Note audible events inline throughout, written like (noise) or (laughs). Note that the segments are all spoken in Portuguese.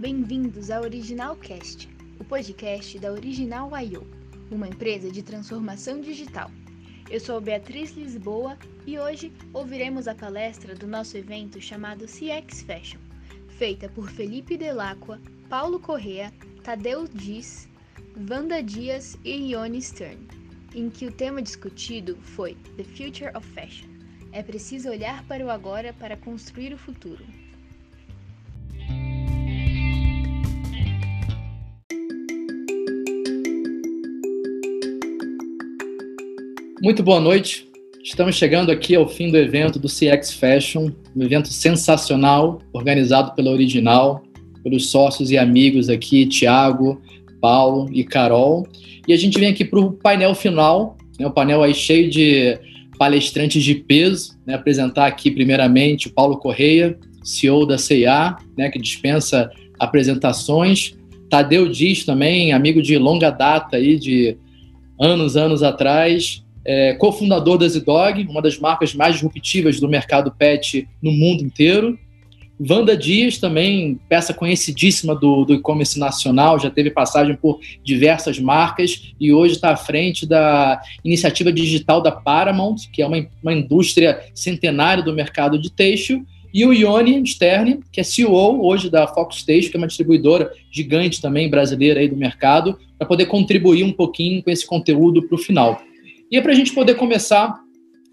Bem-vindos ao Original Cast, o podcast da Original I.O., uma empresa de transformação digital. Eu sou Beatriz Lisboa e hoje ouviremos a palestra do nosso evento chamado CX Fashion, feita por Felipe Delacqua, Paulo Correa, Tadeu Diz, Wanda Dias e Ione Stern, em que o tema discutido foi The Future of Fashion. É preciso olhar para o agora para construir o futuro. Muito boa noite. Estamos chegando aqui ao fim do evento do CX Fashion, um evento sensacional, organizado pela Original, pelos sócios e amigos aqui, Tiago, Paulo e Carol. E a gente vem aqui para o painel final, né, um painel aí cheio de palestrantes de peso, né, apresentar aqui primeiramente o Paulo Correia, CEO da CIA, né, que dispensa apresentações. Tadeu Dias também, amigo de longa data aí, de anos, anos atrás, é, cofundador da Zidog, uma das marcas mais disruptivas do mercado pet no mundo inteiro. Wanda Dias, também peça conhecidíssima do, do e-commerce nacional, já teve passagem por diversas marcas e hoje está à frente da iniciativa digital da Paramount, que é uma, uma indústria centenária do mercado de têxtil. E o Ione Stern, que é CEO hoje da Fox Têxtil, que é uma distribuidora gigante também brasileira aí do mercado, para poder contribuir um pouquinho com esse conteúdo para o final. E para a gente poder começar,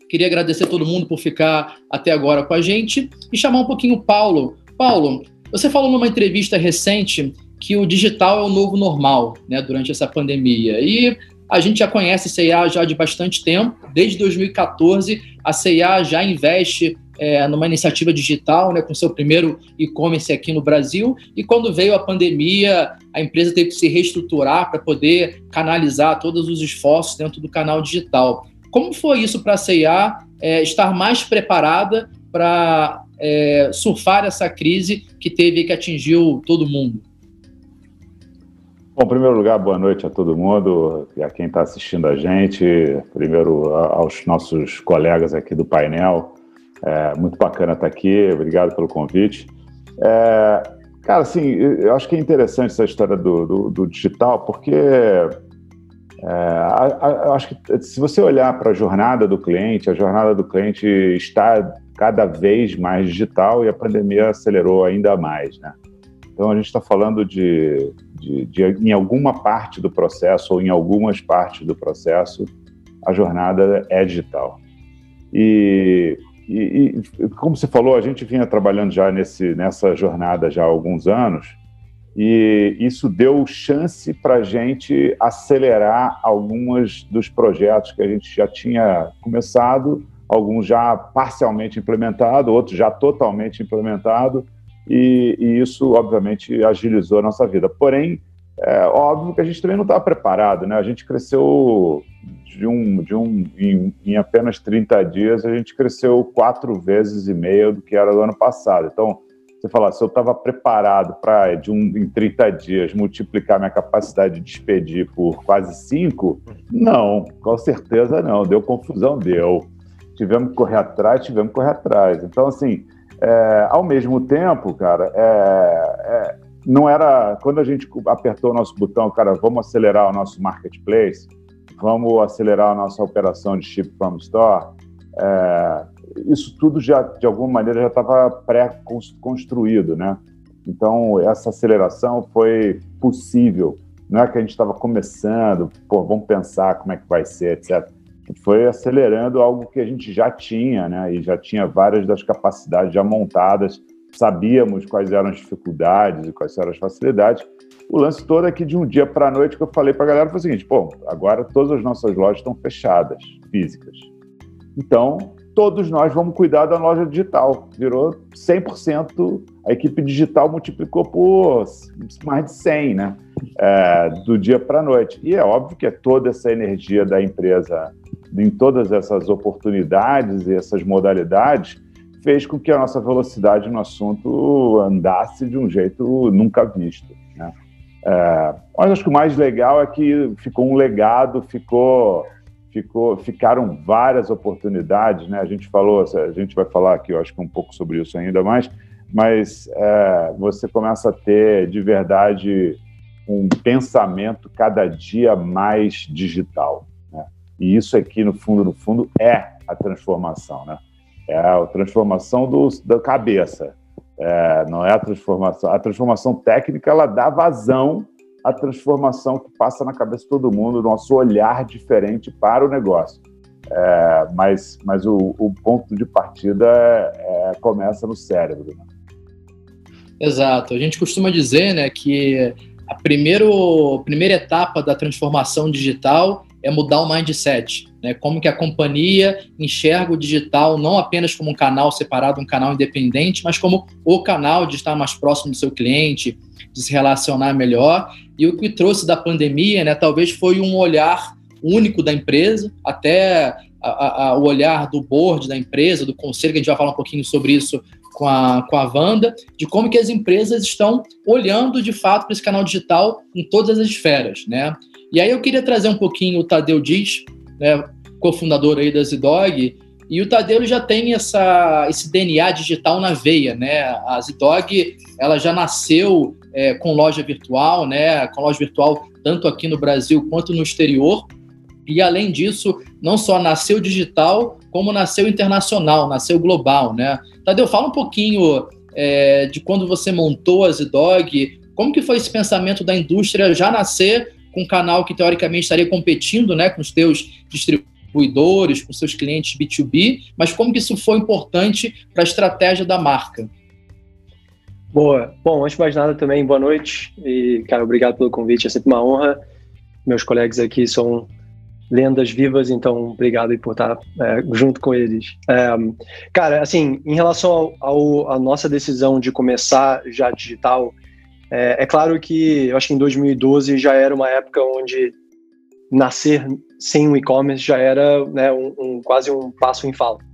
queria agradecer a todo mundo por ficar até agora com a gente e chamar um pouquinho o Paulo. Paulo, você falou numa entrevista recente que o digital é o novo normal, né, durante essa pandemia. E a gente já conhece a CIA já de bastante tempo, desde 2014 a CIA já investe é, numa iniciativa digital, né, com seu primeiro e-commerce aqui no Brasil. E quando veio a pandemia, a empresa teve que se reestruturar para poder canalizar todos os esforços dentro do canal digital. Como foi isso para a CIA é, estar mais preparada para é, surfar essa crise que teve que atingiu todo mundo? Bom, em primeiro lugar, boa noite a todo mundo e a quem está assistindo a gente. Primeiro, aos nossos colegas aqui do painel. É muito bacana estar aqui, obrigado pelo convite. É, cara, assim, eu acho que é interessante essa história do, do, do digital, porque é, eu acho que se você olhar para a jornada do cliente, a jornada do cliente está cada vez mais digital e a pandemia acelerou ainda mais, né? Então a gente está falando de, de, de, em alguma parte do processo ou em algumas partes do processo a jornada é digital. E, e, e como você falou, a gente vinha trabalhando já nesse, nessa jornada já há alguns anos e isso deu chance para a gente acelerar alguns dos projetos que a gente já tinha começado, alguns já parcialmente implementados, outros já totalmente implementados e, e isso, obviamente, agilizou a nossa vida. Porém, é óbvio que a gente também não estava preparado, né? A gente cresceu de um, de um em, em, apenas 30 dias, a gente cresceu quatro vezes e meio do que era do ano passado. Então, você falar, se eu estava preparado para, de um, em 30 dias, multiplicar minha capacidade de despedir por quase cinco, não, com certeza não. Deu confusão, deu. Tivemos que correr atrás, tivemos que correr atrás. Então, assim, é, ao mesmo tempo, cara, é, é, não era. Quando a gente apertou o nosso botão, cara, vamos acelerar o nosso marketplace, vamos acelerar a nossa operação de chip from store, é, isso tudo já, de alguma maneira, já estava pré-construído, né? Então, essa aceleração foi possível. Não é que a gente estava começando, pô, vamos pensar como é que vai ser, etc foi acelerando algo que a gente já tinha, né? E já tinha várias das capacidades já montadas, sabíamos quais eram as dificuldades e quais eram as facilidades. O lance todo é que de um dia para a noite que eu falei para a galera foi o seguinte: pô, agora todas as nossas lojas estão fechadas, físicas. Então, todos nós vamos cuidar da loja digital. Virou 100%, a equipe digital multiplicou por mais de 100, né? É, do dia para a noite. E é óbvio que é toda essa energia da empresa em todas essas oportunidades e essas modalidades fez com que a nossa velocidade no assunto andasse de um jeito nunca visto. É, mas acho que o mais legal é que ficou um legado, ficou, ficou, ficaram várias oportunidades. Né? A gente falou, a gente vai falar aqui, eu acho que um pouco sobre isso ainda mais, mas é, você começa a ter de verdade um pensamento cada dia mais digital. Né? E isso aqui, no fundo, no fundo, é a transformação, né? É a transformação do, da cabeça. É, não é a transformação. A transformação técnica ela dá vazão à transformação que passa na cabeça de todo mundo, nosso olhar diferente para o negócio. É, mas mas o, o, ponto de partida é, é, começa no cérebro. Né? Exato. A gente costuma dizer né, que a primeiro, primeira etapa da transformação digital é mudar o mindset, né? Como que a companhia enxerga o digital não apenas como um canal separado, um canal independente, mas como o canal de estar mais próximo do seu cliente, de se relacionar melhor. E o que trouxe da pandemia, né? Talvez foi um olhar único da empresa, até a, a, o olhar do board da empresa, do conselho, que a gente vai falar um pouquinho sobre isso com a, com a Wanda, de como que as empresas estão olhando de fato para esse canal digital em todas as esferas, né? E aí eu queria trazer um pouquinho o Tadeu Diz, né, cofundador aí da Zidog, e o Tadeu já tem essa, esse DNA digital na veia, né? A Zidog, ela já nasceu é, com loja virtual, né? Com loja virtual tanto aqui no Brasil quanto no exterior. E além disso, não só nasceu digital, como nasceu internacional, nasceu global, né? Tadeu, fala um pouquinho é, de quando você montou a Zidog, como que foi esse pensamento da indústria já nascer um canal que teoricamente estaria competindo né, com os teus distribuidores, com seus clientes B2B, mas como que isso foi importante para a estratégia da marca? Boa. Bom, antes de mais nada também, boa noite e, cara, obrigado pelo convite, é sempre uma honra. Meus colegas aqui são lendas vivas, então obrigado por estar é, junto com eles. É, cara, assim, em relação à nossa decisão de começar já digital, é, é, claro que eu acho que em 2012 já era uma época onde nascer sem um e-commerce já era né, um, um, quase um passo em falso.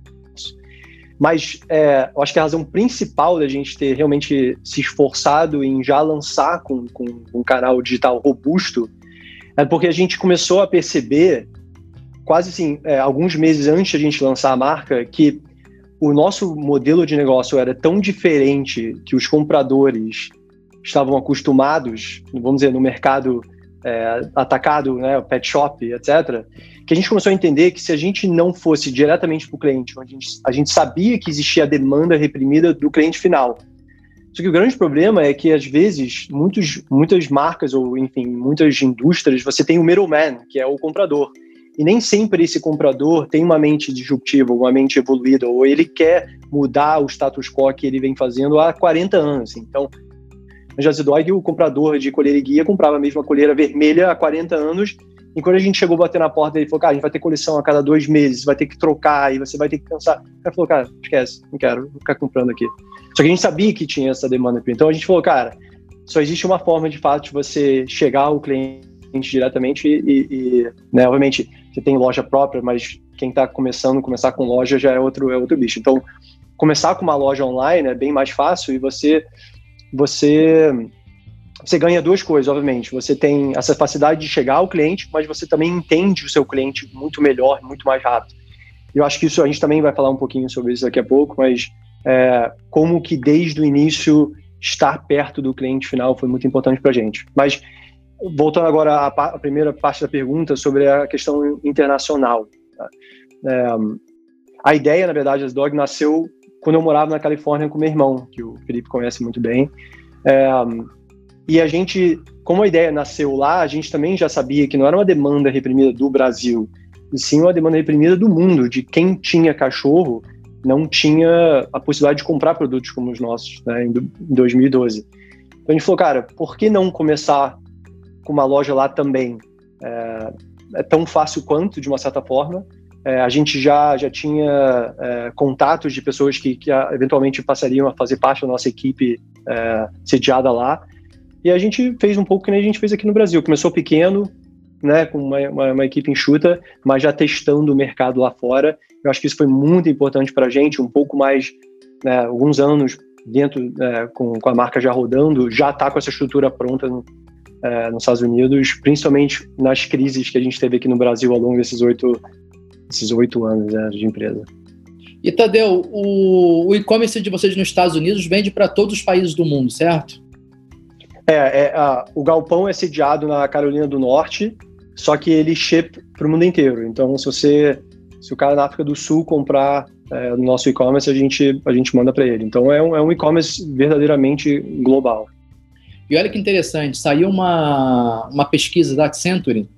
Mas é, eu acho que a razão principal da gente ter realmente se esforçado em já lançar com, com um canal digital robusto é porque a gente começou a perceber, quase assim, é, alguns meses antes de a gente lançar a marca, que o nosso modelo de negócio era tão diferente que os compradores estavam acostumados, vamos dizer, no mercado é, atacado, né, pet shop, etc., que a gente começou a entender que se a gente não fosse diretamente para o cliente, a gente, a gente sabia que existia a demanda reprimida do cliente final. Só que o grande problema é que, às vezes, muitos, muitas marcas, ou enfim, muitas indústrias, você tem o middleman, que é o comprador. E nem sempre esse comprador tem uma mente disruptiva, uma mente evoluída, ou ele quer mudar o status quo que ele vem fazendo há 40 anos. Então, na Jazidog, o comprador de colheira e guia comprava a mesma colheira vermelha há 40 anos. E quando a gente chegou a bater na porta, ele falou: cara, a gente vai ter coleção a cada dois meses, vai ter que trocar, e você vai ter que pensar. O cara falou: cara, esquece, não quero, vou ficar comprando aqui. Só que a gente sabia que tinha essa demanda. Então a gente falou: cara, só existe uma forma de fato de você chegar ao cliente diretamente e, e né, obviamente, você tem loja própria, mas quem está começando, começar com loja já é outro, é outro bicho. Então, começar com uma loja online é bem mais fácil e você você você ganha duas coisas, obviamente. Você tem essa capacidade de chegar ao cliente, mas você também entende o seu cliente muito melhor, muito mais rápido. Eu acho que isso a gente também vai falar um pouquinho sobre isso daqui a pouco, mas é, como que desde o início estar perto do cliente final foi muito importante para a gente. Mas voltando agora à, à, primeira parte da pergunta sobre a questão internacional. Tá? É, a ideia, na verdade, das Dog nasceu quando eu morava na Califórnia com meu irmão, que o Felipe conhece muito bem. É, e a gente, como a ideia nasceu lá, a gente também já sabia que não era uma demanda reprimida do Brasil, e sim uma demanda reprimida do mundo, de quem tinha cachorro não tinha a possibilidade de comprar produtos como os nossos, né, em 2012. Então a gente falou, cara, por que não começar com uma loja lá também? É, é tão fácil quanto, de uma certa forma, é, a gente já, já tinha é, contatos de pessoas que, que eventualmente passariam a fazer parte da nossa equipe é, sediada lá. E a gente fez um pouco que nem a gente fez aqui no Brasil. Começou pequeno, né, com uma, uma, uma equipe enxuta, mas já testando o mercado lá fora. Eu acho que isso foi muito importante para a gente, um pouco mais, né, alguns anos dentro, é, com, com a marca já rodando, já está com essa estrutura pronta no, é, nos Estados Unidos, principalmente nas crises que a gente teve aqui no Brasil ao longo desses oito esses oito anos né, de empresa. E Tadeu, o, o e-commerce de vocês nos Estados Unidos vende para todos os países do mundo, certo? É, é a, o galpão é sediado na Carolina do Norte, só que ele ship para o mundo inteiro. Então, se você, se o cara na África do Sul comprar é, no nosso e-commerce, a gente, a gente manda para ele. Então, é um, é um e-commerce verdadeiramente global. E olha que interessante, saiu uma, uma pesquisa da Accenture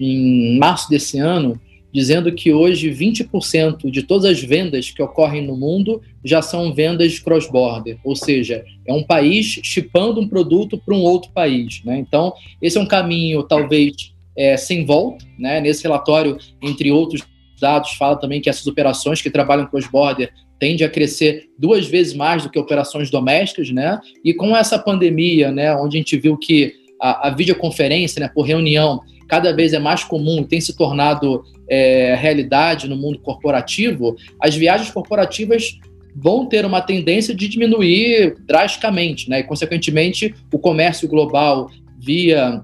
em março desse ano, dizendo que hoje 20% de todas as vendas que ocorrem no mundo já são vendas cross-border, ou seja, é um país chipando um produto para um outro país. Né? Então, esse é um caminho talvez é, sem volta. Né? Nesse relatório, entre outros dados, fala também que essas operações que trabalham cross-border tendem a crescer duas vezes mais do que operações domésticas, né? E com essa pandemia, né, onde a gente viu que a, a videoconferência, né, por reunião, cada vez é mais comum, tem se tornado é, realidade no mundo corporativo, as viagens corporativas vão ter uma tendência de diminuir drasticamente, né? E, consequentemente, o comércio global via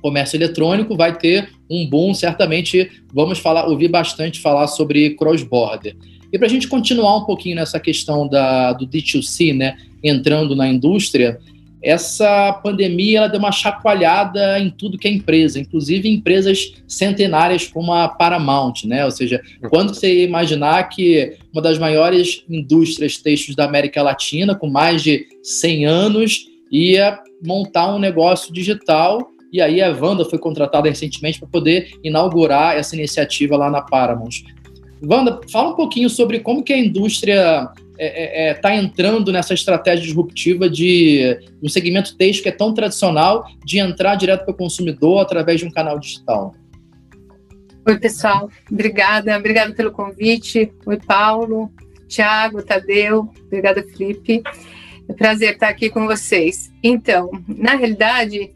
comércio eletrônico vai ter um boom, certamente vamos falar, ouvir bastante falar sobre cross-border. E para a gente continuar um pouquinho nessa questão da, do D2C, né, entrando na indústria, essa pandemia ela deu uma chacoalhada em tudo que é empresa, inclusive empresas centenárias como a Paramount, né? Ou seja, quando você imaginar que uma das maiores indústrias têxteis da América Latina, com mais de 100 anos, ia montar um negócio digital e aí a Wanda foi contratada recentemente para poder inaugurar essa iniciativa lá na Paramount. Wanda, fala um pouquinho sobre como que a indústria está é, é, é tá entrando nessa estratégia disruptiva de um segmento texto que é tão tradicional de entrar direto para o consumidor através de um canal digital. Oi, pessoal. Obrigada. Obrigada pelo convite. Oi, Paulo, Thiago, Tadeu. Obrigada, Felipe. É um prazer estar aqui com vocês. Então, na realidade,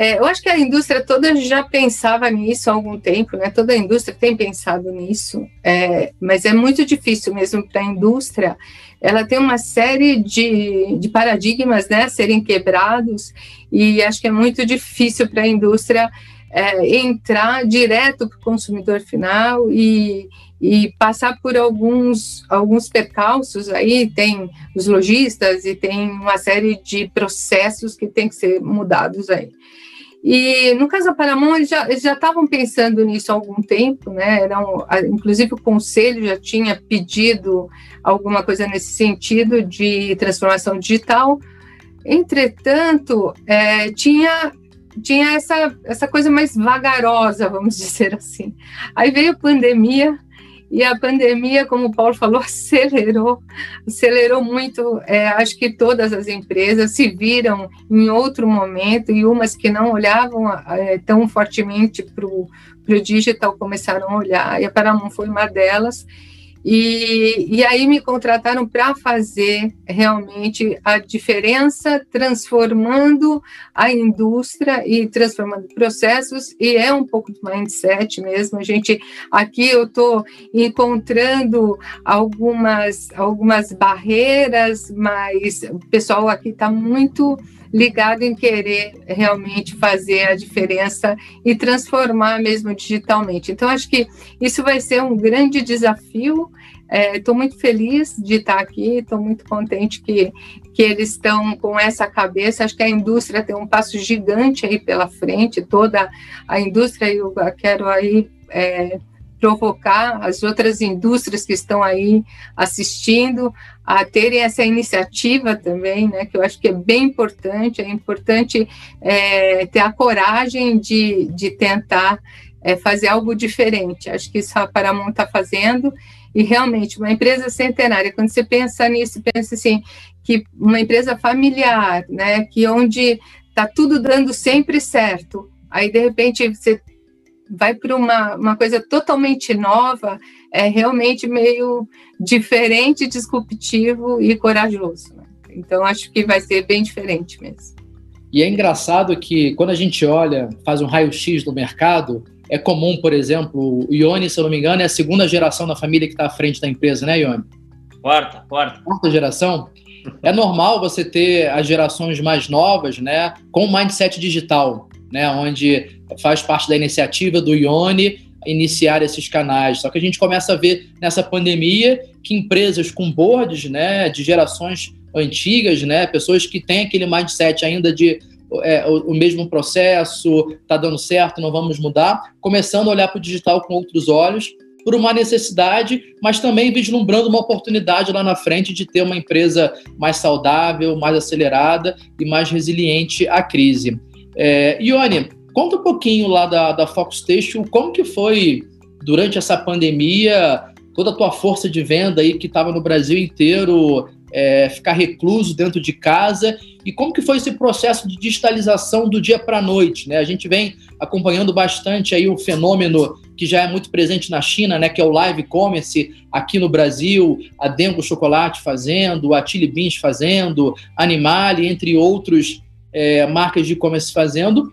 é, eu acho que a indústria toda já pensava nisso há algum tempo, né? Toda a indústria tem pensado nisso, é, mas é muito difícil mesmo para a indústria. Ela tem uma série de, de paradigmas, né, serem quebrados e acho que é muito difícil para a indústria é, entrar direto para o consumidor final e, e passar por alguns, alguns percalços aí, tem os lojistas e tem uma série de processos que tem que ser mudados aí. E no caso da Paramount, eles já estavam pensando nisso há algum tempo, né? Eram, inclusive o conselho já tinha pedido alguma coisa nesse sentido de transformação digital. Entretanto, é, tinha tinha essa, essa coisa mais vagarosa, vamos (laughs) dizer assim. Aí veio a pandemia, e a pandemia, como o Paulo falou, (laughs) acelerou, acelerou muito. É, acho que todas as empresas se viram em outro momento e umas que não olhavam é, tão fortemente para o digital começaram a olhar. E a Paramount foi uma delas. E, e aí me contrataram para fazer realmente a diferença, transformando a indústria e transformando processos, e é um pouco do mindset mesmo. A gente aqui eu estou encontrando algumas, algumas barreiras, mas o pessoal aqui está muito ligado em querer realmente fazer a diferença e transformar mesmo digitalmente. Então, acho que isso vai ser um grande desafio. Estou é, muito feliz de estar aqui, estou muito contente que, que eles estão com essa cabeça. Acho que a indústria tem um passo gigante aí pela frente, toda a indústria, eu quero aí é, provocar as outras indústrias que estão aí assistindo a terem essa iniciativa também, né, que eu acho que é bem importante, é importante é, ter a coragem de, de tentar é, fazer algo diferente, acho que isso a Paramount está fazendo, e realmente, uma empresa centenária, quando você pensa nisso, pensa assim, que uma empresa familiar, né, que onde está tudo dando sempre certo, aí de repente você vai para uma, uma coisa totalmente nova, é realmente meio diferente, disruptivo e corajoso. Né? Então, acho que vai ser bem diferente mesmo. E é engraçado que quando a gente olha, faz um raio-x do mercado, é comum, por exemplo, o Ione, se eu não me engano, é a segunda geração da família que está à frente da empresa, né, Ione? Quarta, quarta. Quarta geração. É normal você ter as gerações mais novas, né, com mindset digital, né, onde faz parte da iniciativa do Ione iniciar esses canais. Só que a gente começa a ver nessa pandemia que empresas com boards, né, de gerações antigas, né, pessoas que têm aquele mindset ainda de é, o, o, mesmo processo, está dando certo, não vamos mudar, começando a olhar para o digital com outros olhos, por uma necessidade, mas também vislumbrando uma oportunidade lá na frente de ter uma empresa mais saudável, mais acelerada e mais resiliente à crise. É, Ione, conta um pouquinho lá da, da Fox Station, como que foi durante essa pandemia, toda a tua força de venda aí que estava no Brasil inteiro é, ficar recluso dentro de casa e como que foi esse processo de digitalização do dia para a noite, né? A gente vem acompanhando bastante aí o fenômeno que já é muito presente na China, né? Que é o live commerce aqui no Brasil, a Dengo Chocolate fazendo, a Chili Beans fazendo, Animale, entre outros é, marcas de e-commerce fazendo.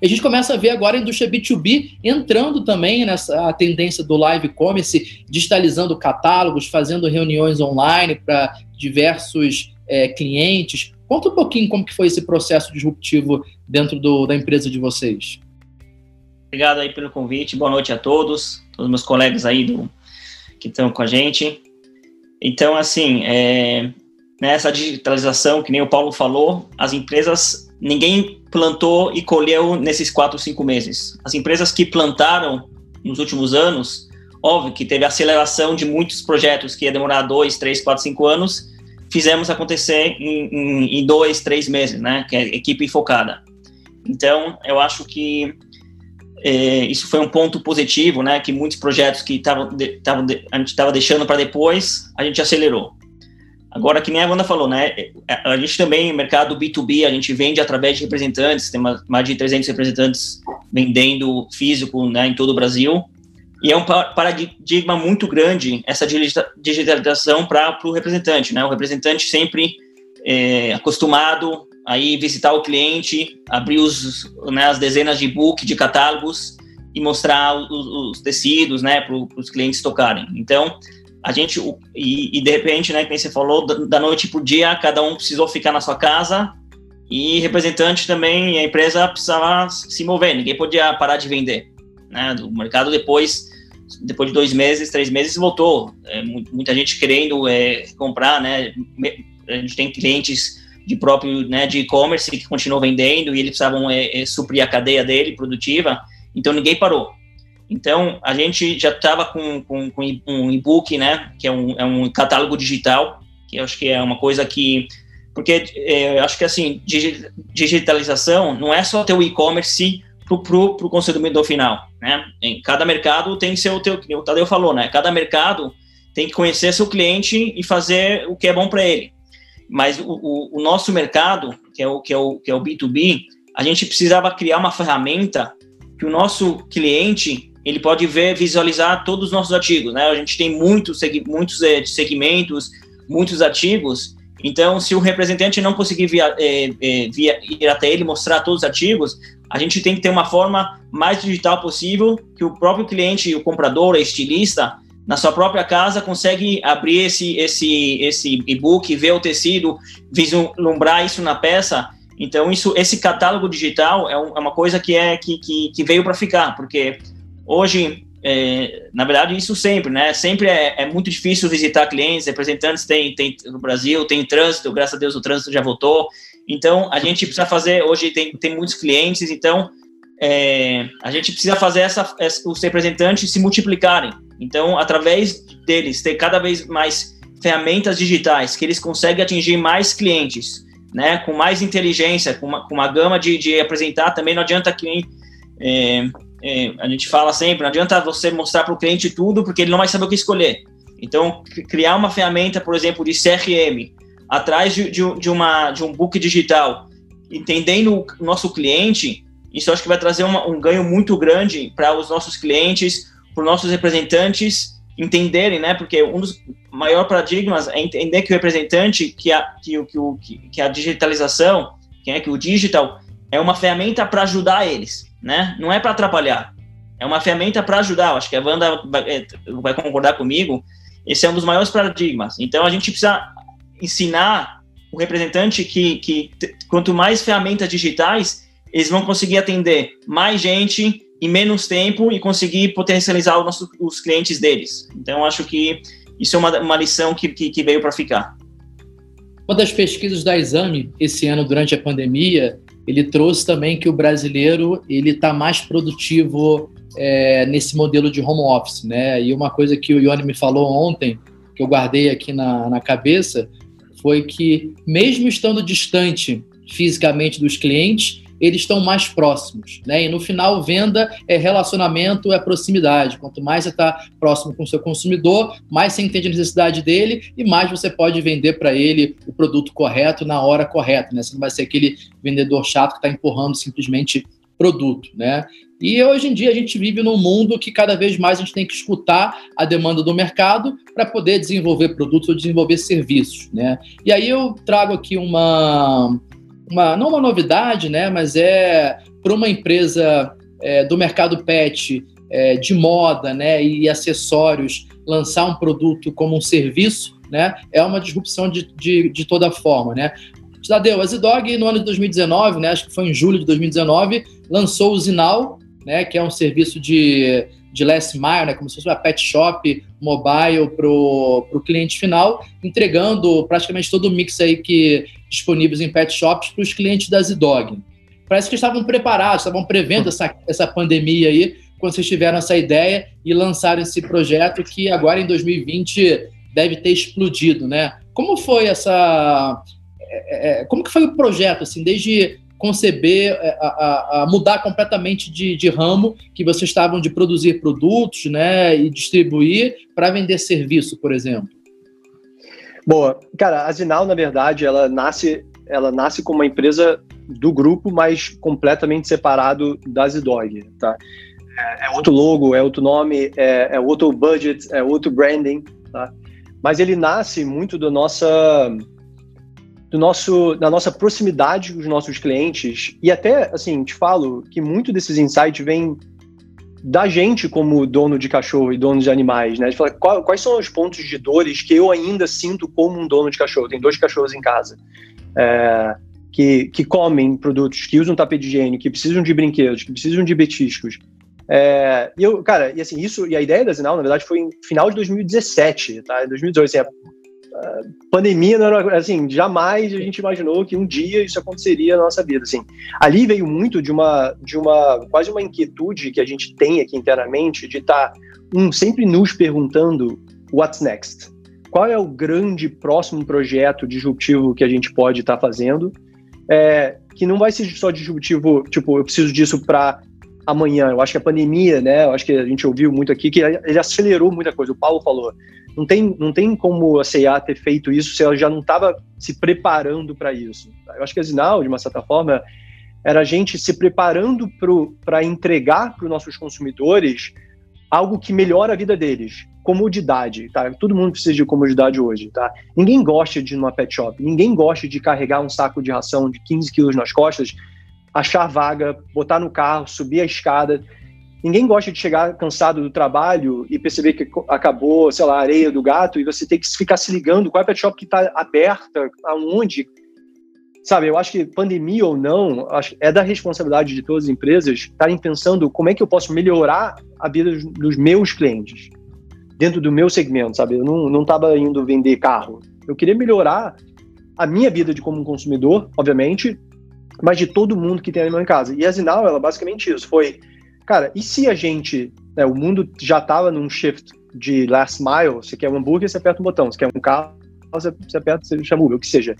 E a gente começa a ver agora a indústria B2B entrando também nessa tendência do live commerce, digitalizando catálogos, fazendo reuniões online para diversos é, clientes. Conta um pouquinho como que foi esse processo disruptivo dentro do, da empresa de vocês. Obrigado aí pelo convite, boa noite a todos, todos meus colegas aí do, que estão com a gente. Então, assim, é, nessa digitalização, que nem o Paulo falou, as empresas ninguém plantou e colheu nesses quatro, cinco meses. As empresas que plantaram nos últimos anos, óbvio que teve aceleração de muitos projetos que ia demorar dois, três, quatro, cinco anos, fizemos acontecer em, em, em dois, três meses, né? Que é equipe focada. Então, eu acho que é, isso foi um ponto positivo, né? Que muitos projetos que tavam, tavam, a gente estava deixando para depois, a gente acelerou. Agora, que nem a Wanda falou, né? A gente também, mercado B2B, a gente vende através de representantes, tem mais de 300 representantes vendendo físico né, em todo o Brasil. E é um paradigma muito grande essa digitalização para o representante, né? O representante sempre é, acostumado a ir visitar o cliente, abrir os, né, as dezenas de book, de catálogos e mostrar os, os tecidos, né, para os clientes tocarem. Então, a gente, e, e, de repente, né, como você falou, da noite para o dia, cada um precisou ficar na sua casa e representante também, a empresa precisava se mover, ninguém podia parar de vender. Né? O mercado depois, depois de dois meses, três meses, voltou. É, muita gente querendo é, comprar, né? A gente tem clientes de próprio, né, de e-commerce que continuam vendendo e eles precisavam é, é suprir a cadeia dele, produtiva, então ninguém parou. Então, a gente já estava com, com, com, um e-book, né, que é um, é um catálogo digital, que eu acho que é uma coisa que... Porque é, acho que, assim, digitalização não é só ter o e-commerce para o consumidor final, né? Em cada mercado tem seu... Teu, o Tadeu falou, né? Cada mercado tem que conhecer seu cliente e fazer o que é bom para ele. Mas o, o, o, nosso mercado, que é o, que, é o, que é o B2B, a gente precisava criar uma ferramenta que o nosso cliente ele pode ver, visualizar todos os nossos artigos, né? A gente tem muitos, muitos é, segmentos, muitos artigos. Então, se o representante não conseguir via, é, é, via, ir até ele mostrar todos os artigos, a gente tem que ter uma forma mais digital possível que o próprio cliente, o comprador, o estilista, na sua própria casa consegue abrir esse esse esse e-book, ver o tecido, vislumbrar isso na peça. Então, isso, esse catálogo digital é, é uma coisa que é que, que, que veio para ficar, porque Hoje, é, na verdade, isso sempre, né? Sempre é, é, muito difícil visitar clientes, representantes tem, tem no Brasil, tem trânsito, graças a Deus o trânsito já voltou. Então, a gente precisa fazer, hoje tem, tem muitos clientes, então é, a gente precisa fazer essa, essa, os representantes se multiplicarem. Então, através deles, ter cada vez mais ferramentas digitais que eles conseguem atingir mais clientes, né? Com mais inteligência, com uma, com uma gama de, de apresentar. Também não adianta quem é, é, a gente fala sempre, não adianta você mostrar para o cliente tudo, porque ele não vai saber o que escolher. Então, criar uma ferramenta, por exemplo, de CRM, atrás de, de, de, uma, de um book digital, entendendo o nosso cliente, isso acho que vai trazer uma, um ganho muito grande para os nossos clientes, para os nossos representantes entenderem, né? Porque um dos maiores paradigmas é entender que o representante, que a, que, que, que a digitalização, que é que o digital é uma ferramenta para ajudar eles né? Não é para atrapalhar. É uma ferramenta para ajudar. Eu acho que a Wanda vai, é, vai concordar comigo. Esse é um dos maiores paradigmas. Então a gente precisa ensinar o representante que, que quanto mais ferramentas digitais, eles vão conseguir atender mais gente em menos tempo e conseguir potencializar os, os clientes deles. Então, acho que isso é uma, uma lição que, que, que veio para ficar. Uma das pesquisas da Exame esse ano durante a pandemia, ele trouxe também que o brasileiro ele está mais produtivo é, nesse modelo de home office, né? E uma coisa que o Ione me falou ontem, que eu guardei aqui na, na cabeça, foi que mesmo estando distante fisicamente dos clientes, eles estão mais próximos, né? E no final, venda é relacionamento, é proximidade. Quanto mais você está próximo com o seu consumidor, mais você entende a necessidade dele e mais você pode vender para ele o produto correto na hora correta, né? Você não vai ser aquele vendedor chato que está empurrando simplesmente produto, né? E hoje em dia a gente vive num mundo que cada vez mais a gente tem que escutar a demanda do mercado para poder desenvolver produtos ou desenvolver serviços, né? E aí eu trago aqui uma uma, não uma novidade, né, mas é para uma empresa é, do mercado pet é, de moda né, e acessórios lançar um produto como um serviço, né, é uma disrupção de, de, de toda forma. Né. Tadeu, a Zidog, no ano de 2019, né, acho que foi em julho de 2019, lançou o Zinal, né, que é um serviço de, de last mile, né, como se fosse uma pet shop mobile para o cliente final, entregando praticamente todo o mix aí que disponíveis em pet shops para os clientes da Zidog. Parece que estavam preparados, estavam prevendo essa, essa pandemia aí, quando vocês tiveram essa ideia e lançaram esse projeto que agora em 2020 deve ter explodido, né? Como foi essa... É, é, como que foi o projeto, assim, desde conceber, é, a, a, a mudar completamente de, de, ramo que vocês estavam de produzir produtos, né, e distribuir para vender serviço, por exemplo? Boa. Cara, a Zinal, na verdade, ela nasce, ela nasce como uma empresa do grupo, mas completamente separado da Zidog, tá? É, é, outro logo, é outro nome, é, é outro budget, é outro branding, tá? Mas ele nasce muito do nossa do nosso, da nossa proximidade com os nossos clientes e até, assim, te falo que muito desses insights vem da gente como dono de cachorro e dono de animais, né? De falar qual, quais são os pontos de dores que eu ainda sinto como um dono de cachorro. Tem dois cachorros em casa é, que, que comem produtos, que usam tapete higiênico, que precisam de brinquedos, que precisam de betiscos. É, e eu, cara, e assim, isso, e a ideia da Zinal, na verdade, foi em final de 2017, tá? Em 2018, assim, pandemia não era assim, jamais a gente imaginou que um dia isso aconteceria na nossa vida, assim. Ali veio muito de uma de uma quase uma inquietude que a gente tem aqui internamente de estar tá, um sempre nos perguntando what's next. Qual é o grande próximo projeto disruptivo que a gente pode estar tá fazendo? É, que não vai ser só disruptivo, tipo, eu preciso disso para amanhã. Eu acho que a pandemia, né? Eu acho que a gente ouviu muito aqui que ele acelerou muita coisa. O Paulo falou, não tem, não tem como a CIA ter feito isso se ela já não estava se preparando para isso. Eu acho que a Zinal, de uma certa forma, era a gente se preparando para entregar para os nossos consumidores algo que melhora a vida deles. Comodidade, tá? Todo mundo precisa de comodidade hoje, tá? Ninguém gosta de ir numa pet shop, ninguém gosta de carregar um saco de ração de 15 quilos nas costas, achar vaga, botar no carro, subir a escada. Ninguém gosta de chegar cansado do trabalho e perceber que acabou, sei lá, a areia do gato e você tem que ficar se ligando qual é a pet shop que está aberta, aonde. Sabe, eu acho que pandemia ou não, é da responsabilidade de todas as empresas estarem pensando como é que eu posso melhorar a vida dos meus clientes dentro do meu segmento, sabe? Eu não estava indo vender carro. Eu queria melhorar a minha vida de como um consumidor, obviamente, mas de todo mundo que tem animal em casa. E a Zinal, ela basicamente isso, foi Cara, e se a gente. Né, o mundo já estava num shift de last mile, você quer um hambúrguer, você aperta um botão, você quer um carro, você aperta, você chama Uber, o que seja.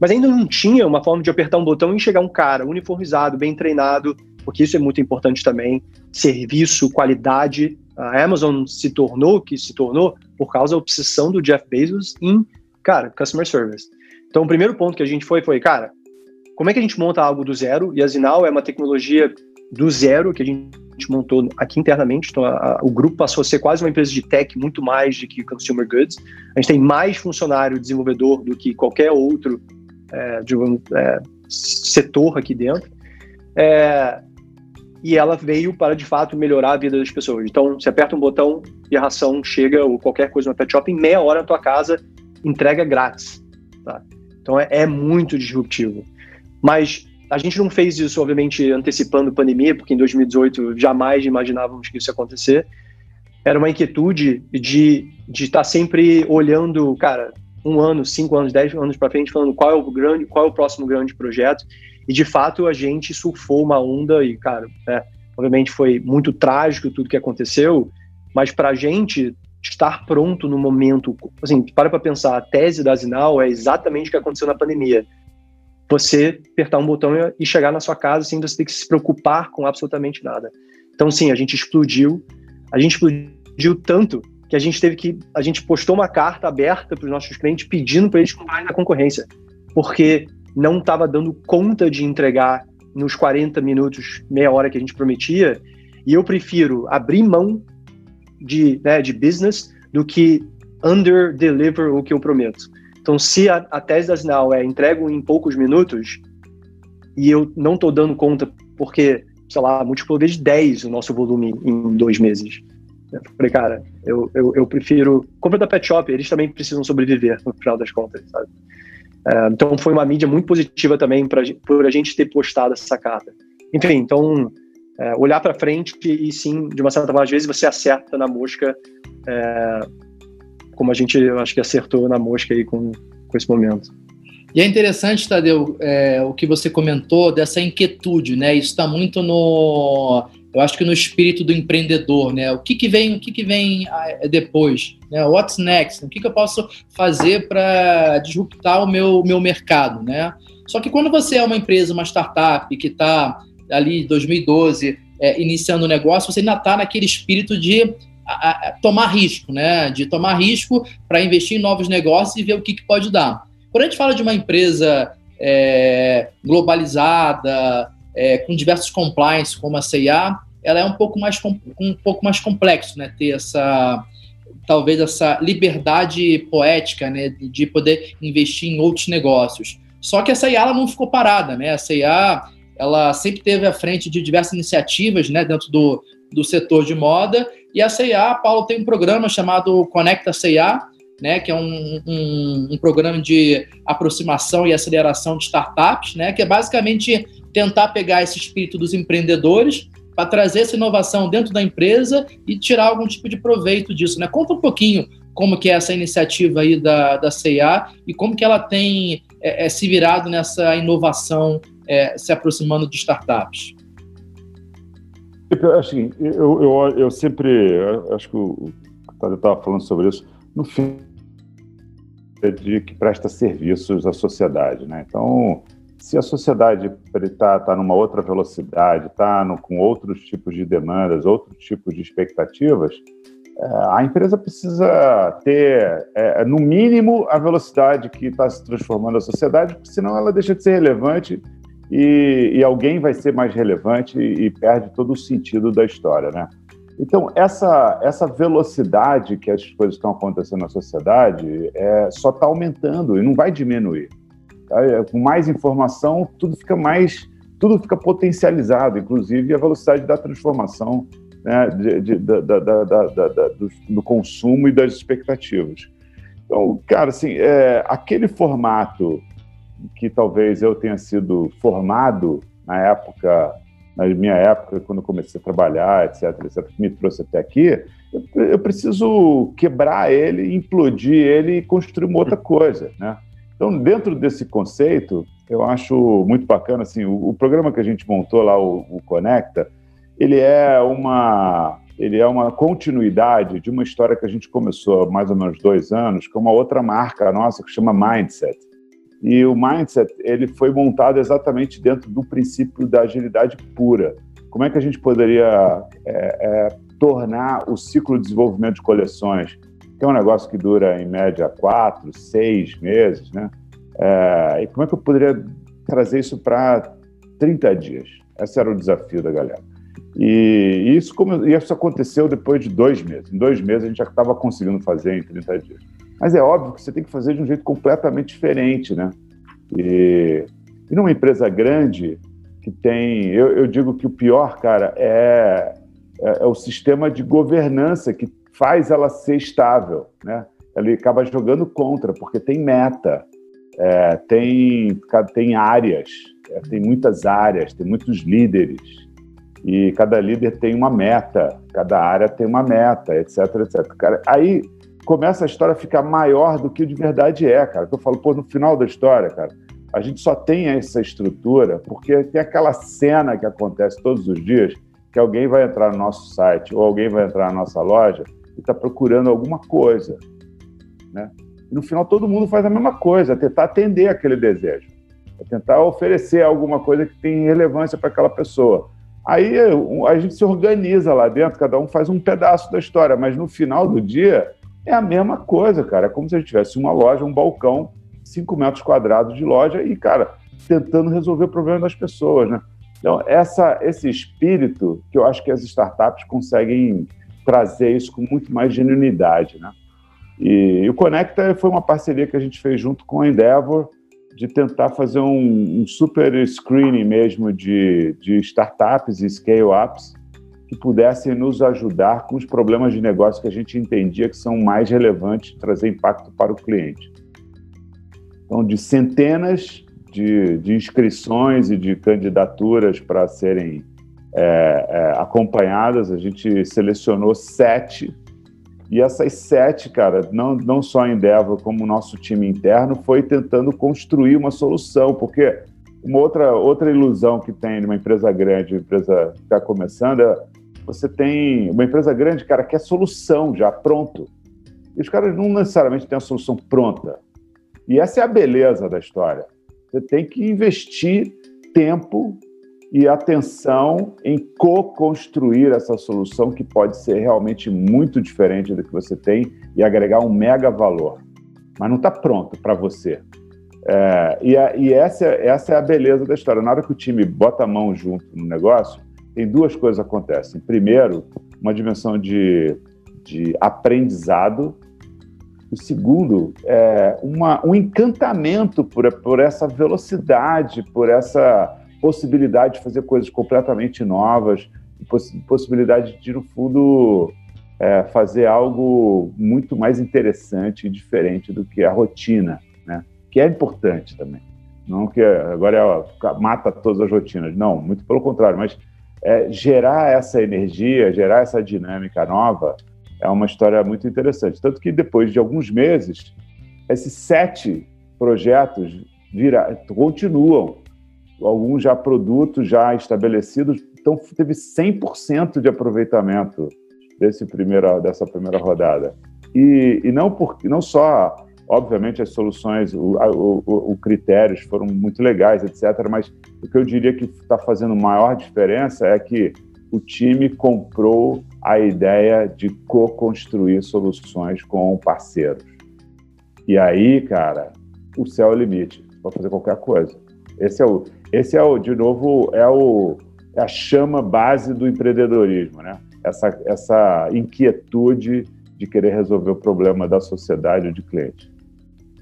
Mas ainda não tinha uma forma de apertar um botão e chegar um cara uniformizado, bem treinado, porque isso é muito importante também. Serviço, qualidade. A Amazon se tornou o que se tornou por causa da obsessão do Jeff Bezos em, cara, customer service. Então, o primeiro ponto que a gente foi foi, cara, como é que a gente monta algo do zero? E a Zinal é uma tecnologia do zero que a gente montou aqui internamente. Então, a, a, o grupo passou a ser quase uma empresa de tech, muito mais do que consumer goods. A gente tem mais funcionário desenvolvedor do que qualquer outro é, é, setor aqui dentro. É, e ela veio para, de fato, melhorar a vida das pessoas. Então, você aperta um botão e a ração chega, ou qualquer coisa no pet shop, em meia hora na tua casa, entrega grátis. Tá? Então, é, é muito disruptivo. Mas a gente não fez isso, obviamente, antecipando a pandemia, porque em 2018 jamais imaginávamos que isso ia acontecer. era uma inquietude de de estar tá sempre olhando, cara, um ano, cinco anos, dez anos para frente, falando qual é o grande, qual é o próximo grande projeto. E de fato a gente surfou uma onda e, cara, é, obviamente foi muito trágico tudo que aconteceu, mas para a gente estar pronto no momento, assim, para para pensar, a tese da Zinal é exatamente o que aconteceu na pandemia. Você apertar um botão e chegar na sua casa sem você ter que se preocupar com absolutamente nada. Então, sim, a gente explodiu. A gente explodiu tanto que a gente teve que. A gente postou uma carta aberta para os nossos clientes pedindo para eles comprarem na concorrência, porque não estava dando conta de entregar nos 40 minutos, meia hora que a gente prometia, e eu prefiro abrir mão de, né, de business do que under deliver o que eu prometo. Então, se a, a tese da Sinal é entrego em poucos minutos e eu não estou dando conta porque, sei lá, multiplicou vezes 10 o nosso volume em dois meses. Eu falei, cara, eu, eu, eu prefiro. Compra da Pet Shop, eles também precisam sobreviver, no final das contas, sabe? É, então foi uma mídia muito positiva também pra, por a gente ter postado essa carta. Enfim, então é, olhar para frente e sim, de uma certa forma, às vezes você acerta na mosca, é, como a gente acho que acertou na mosca aí com, com esse momento. E é interessante, Tadeu, é, o que você comentou dessa inquietude, né? Isso está muito no eu acho que no espírito do empreendedor, né? O que, que vem, o que, que vem ah, depois? Né? What's next? O que, que eu posso fazer para disruptar o meu, meu mercado, né? Só que quando você é uma empresa, uma startup que está ali em 2012 é, iniciando o negócio, você ainda está naquele espírito de a, a, tomar risco, né? De tomar risco para investir em novos negócios e ver o que, que pode dar. Quando a gente fala de uma empresa é, globalizada, é, com diversos compliance, como a CIA, ela é um pouco mais, um pouco mais complexo, né? Ter essa, talvez essa liberdade poética, né? De poder investir em outros negócios. Só que a CIA ela não ficou parada, né? A CIA ela sempre teve à frente de diversas iniciativas, né? Dentro do, do setor de moda. E a CIA, Paulo, tem um programa chamado Conecta CIA, né, que é um, um, um, programa de aproximação e aceleração de startups, né, que é basicamente tentar pegar esse espírito dos empreendedores para trazer essa inovação dentro da empresa e tirar algum tipo de proveito disso. Né? Conta um pouquinho como que é essa iniciativa aí da, da CIA e como que ela tem é, é, se virado nessa inovação, é, se aproximando de startups. Assim, eu, eu, eu sempre, acho que o Tadeu estava falando sobre isso, no fim, é de que presta serviços à sociedade, né? Então, se a sociedade está tá numa outra velocidade, está com outros tipos de demandas, outros tipos de expectativas, é, a empresa precisa ter, é, no mínimo, a velocidade que está se transformando a sociedade, porque senão ela deixa de ser relevante e, e alguém vai ser mais relevante e, e perde todo o sentido da história, né? Então, essa, essa velocidade que as coisas estão acontecendo na sociedade é, só está aumentando e não vai diminuir. É, com mais informação, tudo fica mais, tudo fica potencializado, inclusive a velocidade da transformação né, de, de, da, da, da, do, do, consumo e das expectativas. Então, cara, assim, é, aquele formato que talvez eu tenha sido formado na época, na minha época, quando comecei a trabalhar, etc, etc, que me trouxe até aqui, eu, eu preciso quebrar ele, implodir ele e construir uma outra coisa, né? Então, dentro desse conceito, eu acho muito bacana, assim, o, o programa que a gente montou lá, o, o, Conecta, ele é uma ele é uma continuidade de uma história que a gente começou há mais ou menos dois anos com uma outra marca nossa que chama Mindset. E o Mindset ele foi montado exatamente dentro do princípio da agilidade pura. Como é que a gente poderia é, é, tornar o ciclo de desenvolvimento de coleções que é um negócio que dura em média quatro, seis meses, né? É, e como é que eu poderia trazer isso para 30 dias? Esse era o desafio da galera. E isso, como, isso aconteceu depois de dois meses. Em dois meses a gente já estava conseguindo fazer em 30 dias. Mas é óbvio que você tem que fazer de um jeito completamente diferente, né? E, e numa empresa grande que tem, eu, eu digo que o pior, cara, é, é, é o sistema de governança que faz ela ser estável, né? Ele acaba jogando contra, porque tem meta, é, tem, tem áreas, é, tem muitas áreas, tem muitos líderes. E cada líder tem uma meta, cada área tem uma meta, etc, etc. Cara, aí começa a história a ficar maior do que de verdade é, cara. Eu falo, pô, no final da história, cara, a gente só tem essa estrutura porque tem aquela cena que acontece todos os dias que alguém vai entrar no nosso site ou alguém vai entrar na nossa loja e está procurando alguma coisa, né? E no final todo mundo faz a mesma coisa, é tentar atender aquele desejo, é tentar oferecer alguma coisa que tem relevância para aquela pessoa. Aí a gente se organiza lá dentro, cada um faz um pedaço da história, mas no final do dia é a mesma coisa, cara. É como se a gente tivesse uma loja, um balcão, 5 metros quadrados de loja e, cara, tentando resolver o problema das pessoas, né? Então, essa, esse espírito que eu acho que as startups conseguem trazer isso com muito mais genuinidade, né? E, e o Conecta foi uma parceria que a gente fez junto com a Endeavor, de tentar fazer um, um super screening mesmo de, de startups e scale-ups que pudessem nos ajudar com os problemas de negócio que a gente entendia que são mais relevantes, trazer impacto para o cliente. Então, de centenas de, de inscrições e de candidaturas para serem é, é, acompanhadas, a gente selecionou sete e essas sete, cara, não, não só a Endeavor, como o nosso time interno, foi tentando construir uma solução, porque uma outra, outra ilusão que tem numa empresa grande, uma empresa que está começando, é você tem uma empresa grande, cara, que é solução já, pronto. E os caras não necessariamente têm a solução pronta. E essa é a beleza da história. Você tem que investir tempo e atenção em co-construir essa solução que pode ser realmente muito diferente do que você tem e agregar um mega valor. Mas não está pronto para você. É, e, a, e essa, essa é a beleza da história. Na hora que o time bota a mão junto no negócio, tem duas coisas acontecem. Primeiro, uma dimensão de, de aprendizado. O segundo, é uma, um encantamento por, por essa velocidade, por essa possibilidade de fazer coisas completamente novas, poss possibilidade de, no fundo, é, fazer algo muito mais interessante e diferente do que a rotina, né? que é importante também. Não que agora é, mata todas as rotinas, não, muito pelo contrário, mas é, gerar essa energia, gerar essa dinâmica nova é uma história muito interessante. Tanto que depois de alguns meses, esses sete projetos vira, continuam alguns já produtos já estabelecidos, então teve 100% de aproveitamento desse primeira, dessa primeira rodada. E, e não, por, não só, obviamente, as soluções, o, o, o critérios foram muito legais, etc., mas o que eu diria que está fazendo maior diferença é que o time comprou a ideia de co-construir soluções com parceiros. E aí, cara, o céu é o limite para fazer qualquer coisa. Esse é o, esse é o, de novo, é o é a chama base do empreendedorismo, né? Essa, essa inquietude de querer resolver o problema da sociedade ou de cliente.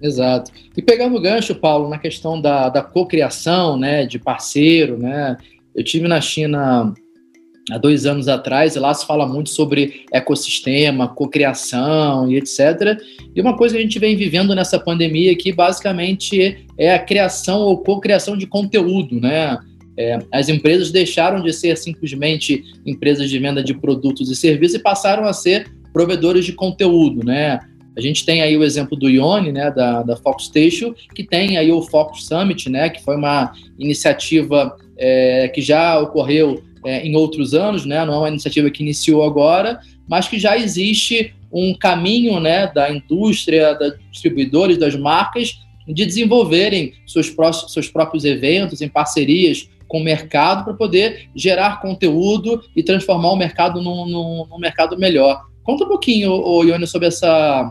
Exato. E pegando o gancho, Paulo, na questão da, da cocriação, né, de parceiro, né? Eu tive na China há dois anos atrás, e lá se fala muito sobre ecossistema, cocriação e etc. E uma coisa que a gente vem vivendo nessa pandemia aqui, basicamente, é a criação ou cocriação de conteúdo, né? É, as empresas deixaram de ser simplesmente empresas de venda de produtos e serviços e passaram a ser provedores de conteúdo, né? A gente tem aí o exemplo do Ione, né, da, da Fox Station, que tem aí o Fox Summit, né, que foi uma iniciativa é, que já ocorreu é, em outros anos, né? Não é uma iniciativa que iniciou agora, mas que já existe um caminho, né, da indústria, dos distribuidores, das marcas, de desenvolverem seus, próximos, seus próprios eventos em parcerias com o mercado para poder gerar conteúdo e transformar o mercado num, num, num mercado melhor. Conta um pouquinho, Ione, sobre essa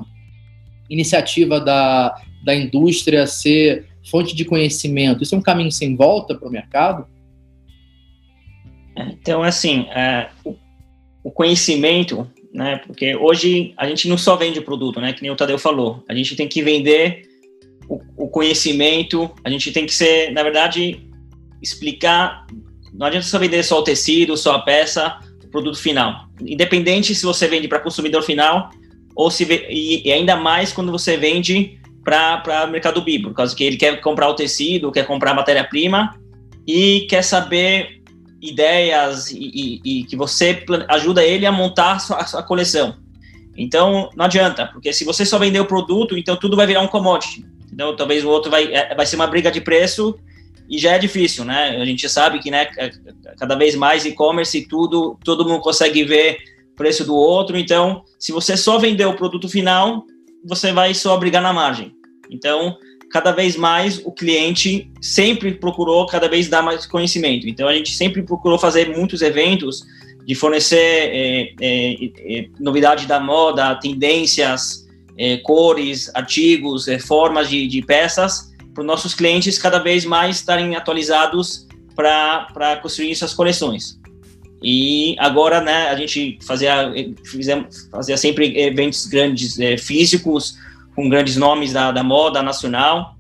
iniciativa da, da indústria ser fonte de conhecimento. Isso é um caminho sem volta para o mercado? Então, assim, é, o, o, conhecimento, né? Porque hoje a gente não só vende o produto, né? Que nem o Tadeu falou. A gente tem que vender o, o conhecimento, a gente tem que ser, na verdade, explicar. Não adianta só vender só o tecido, só a peça, o produto final. Independente se você vende para consumidor final ou se e, e ainda mais quando você vende para o mercado B, por causa que ele quer comprar o tecido, quer comprar matéria-prima e quer saber ideias e, e, e, que você ajuda ele a montar a sua, a sua, coleção. Então, não adianta, porque se você só vender o produto, então tudo vai virar um commodity. Então, talvez o outro vai, é, vai ser uma briga de preço e já é difícil, né? A gente sabe que, né, cada vez mais e-commerce e tudo, todo mundo consegue ver preço do outro. Então, se você só vender o produto final, você vai só brigar na margem. Então, cada vez mais o cliente sempre procurou cada vez dar mais conhecimento. Então, a gente sempre procurou fazer muitos eventos de fornecer é, é, é, novidade da moda, tendências, é, cores, artigos, é, formas de, de peças para os nossos clientes cada vez mais estarem atualizados para construir suas coleções. E agora, né, a gente fazia, fizemos, fazia sempre eventos grandes é, físicos, com grandes nomes da, da moda nacional.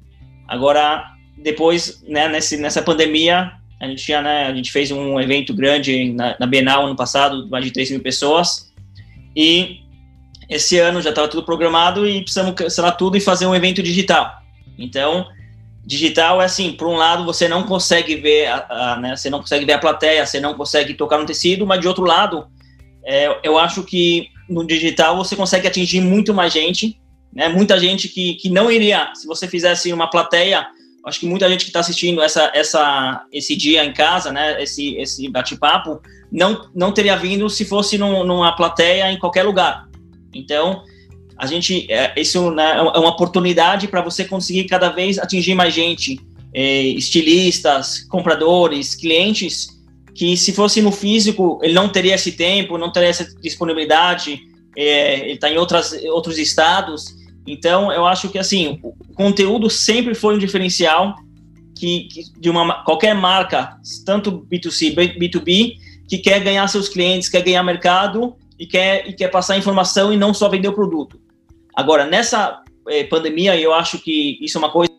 Agora, depois, né, nesse, nessa pandemia, a gente, tinha, né, a gente fez um evento grande na, na Bienal ano passado, mais de 3 mil pessoas. E esse ano já estava tudo programado e precisamos cancelar tudo e fazer um evento digital. Então, digital é assim, por um lado você não consegue ver a, a, né, você não consegue ver a plateia, você não consegue tocar no tecido, mas de outro lado, é, eu acho que no digital você consegue atingir muito mais gente, né, muita gente que, que não iria, se você fizesse uma plateia, acho que muita gente que está assistindo essa, essa, esse dia em casa, né, esse, esse bate-papo, não, não teria vindo se fosse num, numa plateia em qualquer lugar. Então, a gente é, isso né, é uma oportunidade para você conseguir cada vez atingir mais gente, é, estilistas, compradores, clientes que se fosse no físico ele não teria esse tempo, não teria essa disponibilidade, é, ele está em outras outros estados. Então eu acho que assim o conteúdo sempre foi um diferencial que, que de uma qualquer marca, tanto B2C, B2B, que quer ganhar seus clientes, quer ganhar mercado e quer, e quer passar informação e não só vender o produto. Agora, nessa eh, pandemia, eu acho que isso é uma coisa.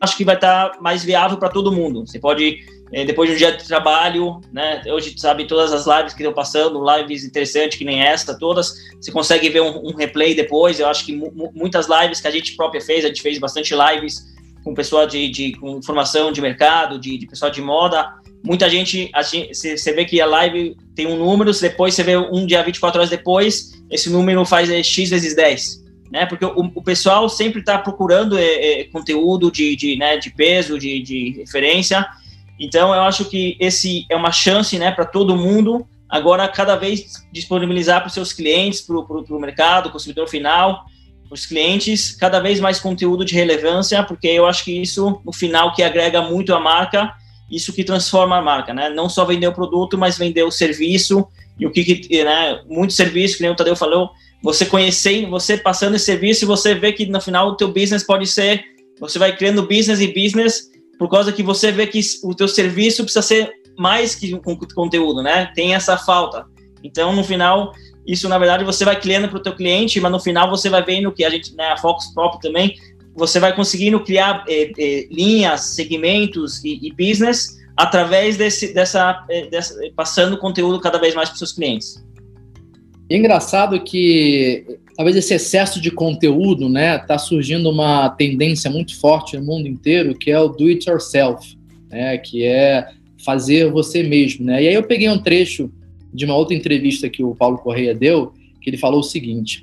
Acho que vai estar mais viável para todo mundo. Você pode, eh, depois de um dia de trabalho, né? Hoje, sabe, todas as lives que estão passando, lives interessantes que nem esta, todas, você consegue ver um, um replay depois. Eu acho que muitas lives que a gente própria fez, a gente fez bastante lives com pessoal de, de com informação de mercado, de, de pessoal de moda muita gente, você vê que a live tem um número, depois você vê um dia 24 horas depois, esse número faz é, X vezes 10. Né, porque o, o pessoal sempre está procurando é, é, conteúdo de, de, né, de peso, de, de referência. Então, eu acho que esse é uma chance né, para todo mundo agora cada vez disponibilizar para os seus clientes, para o mercado, consumidor final, os clientes, cada vez mais conteúdo de relevância, porque eu acho que isso, no final, que agrega muito a marca isso que transforma a marca, né? Não só vender o produto, mas vender o serviço e o que, que né? Muito serviço, que nem o Tadeu falou, você conhecendo, você passando esse serviço, você vê que no final o teu business pode ser, você vai criando business e business por causa que você vê que o teu serviço precisa ser mais que um conteúdo, né? Tem essa falta. Então, no final, isso na verdade você vai criando para o teu cliente, mas no final você vai vendo que a gente, né, a Fox próprio também, você vai conseguindo criar é, é, linhas, segmentos e, e, business através desse, dessa, é, dessa, passando conteúdo cada vez mais para seus clientes. É engraçado que talvez esse excesso de conteúdo, né, está surgindo uma tendência muito forte no mundo inteiro que é o do it yourself, né, que é fazer você mesmo, né. E aí eu peguei um trecho de uma outra entrevista que o Paulo Correia deu, que ele falou o seguinte: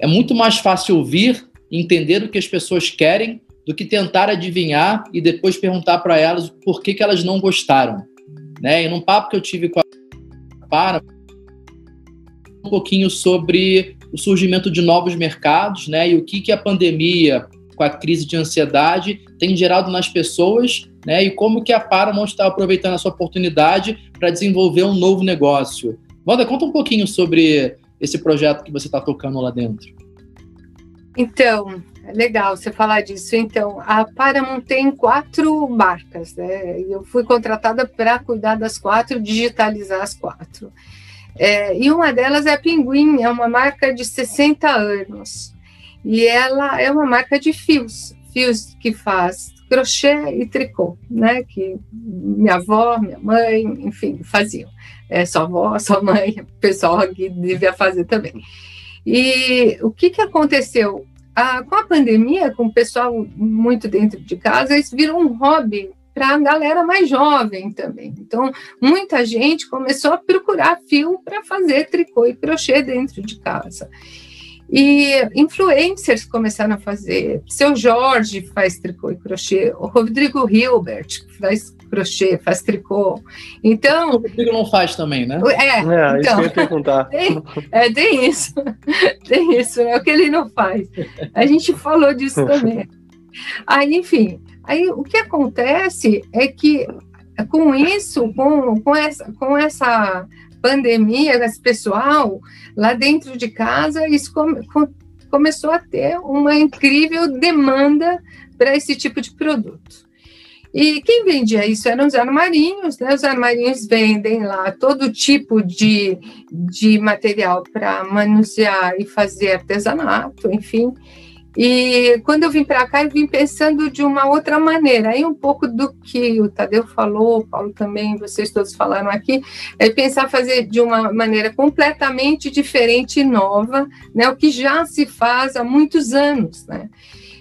é muito mais fácil ouvir entender o que as pessoas querem do que tentar adivinhar e depois perguntar para elas por que, que elas não gostaram. Né? E num papo que eu tive com a para um pouquinho sobre o surgimento de novos mercados, né? E o que, que a pandemia, com a crise de ansiedade, tem gerado nas pessoas, né? E como que a Paramount está aproveitando essa oportunidade para desenvolver um novo negócio. Wanda, conta um pouquinho sobre esse projeto que você está tocando lá dentro. Então, é legal você falar disso. Então, a Paramount tem quatro marcas, né? Eu fui contratada para cuidar das quatro, digitalizar as quatro. É, e uma delas é a Pinguim, é uma marca de 60 anos. E ela é uma marca de fios, fios que faz crochê e tricô, né? Que minha avó, minha mãe, enfim, faziam. É, sua avó, sua mãe, (laughs) o pessoal aqui devia fazer também. E o que, que aconteceu? a, com a pandemia, com o pessoal muito dentro de casa, isso virou um hobby para a galera mais jovem também. Então, muita gente começou a procurar fio para fazer tricô e crochê dentro de casa. E influencers começaram a fazer. Seu Jorge faz tricô e crochê, o Rodrigo Hilbert faz crochê, faz tricô. Então. O Rodrigo não faz também, né? É, é então, isso que eu ia perguntar. (laughs) Tem, é, tem isso. (laughs) Tem isso, é o que ele não faz. A gente falou disso também. Aí, enfim, aí o que acontece é que com isso, com, com, essa, com essa pandemia, esse pessoal lá dentro de casa, isso come, com, começou a ter uma incrível demanda para esse tipo de produto. E quem vendia isso eram os armarinhos, né? Os armarinhos vendem lá todo tipo de, de material para manusear e fazer artesanato, enfim. E quando eu vim para cá, eu vim pensando de uma outra maneira. Aí um pouco do que o Tadeu falou, o Paulo também, vocês todos falaram aqui, é pensar fazer de uma maneira completamente diferente e nova, né? O que já se faz há muitos anos, né?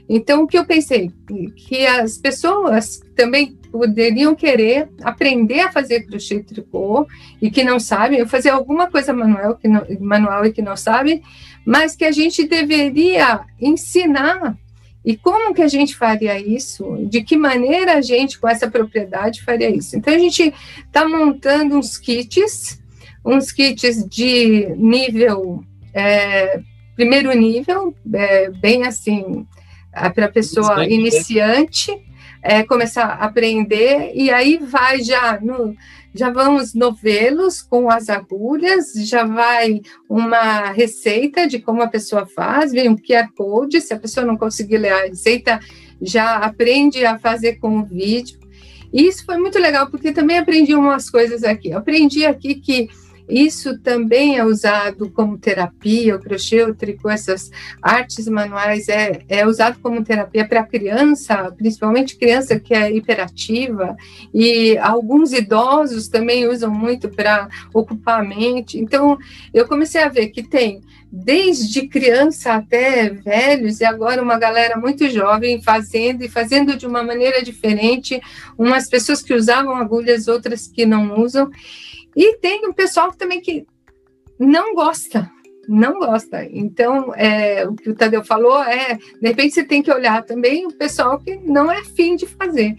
Então, o que eu pensei? Que as pessoas também poderiam querer aprender a fazer crochê tricô e que não sabem, ou fazer alguma coisa manual, que não, manual e que não sabem, mas que a gente deveria ensinar e como que a gente faria isso? De que maneira a gente, com essa propriedade, faria isso? Então, a gente está montando uns kits, uns kits de nível, é, primeiro nível, é, bem assim, para a pessoa né? iniciante, é, começar a aprender, e aí vai já no já vão os novelos com as agulhas, já vai uma receita de como a pessoa faz, vem um QR Code, se a pessoa não conseguir ler a receita, já aprende a fazer com o vídeo. E isso foi muito legal, porque também aprendi umas coisas aqui. aprendi aqui que isso também é usado como terapia, o crochê, o tricô, essas artes manuais é, é usado como terapia para criança, principalmente criança que é hiperativa, e alguns idosos também usam muito para ocupar a mente. Então, eu comecei a ver que tem desde criança até velhos, e agora uma galera muito jovem fazendo e fazendo de uma maneira diferente, umas pessoas que usavam agulhas, outras que não usam. E tem um pessoal também que não gosta, não gosta. Então, é, o que o Tadeu falou é, de repente você tem que olhar também o pessoal que não é afim de fazer.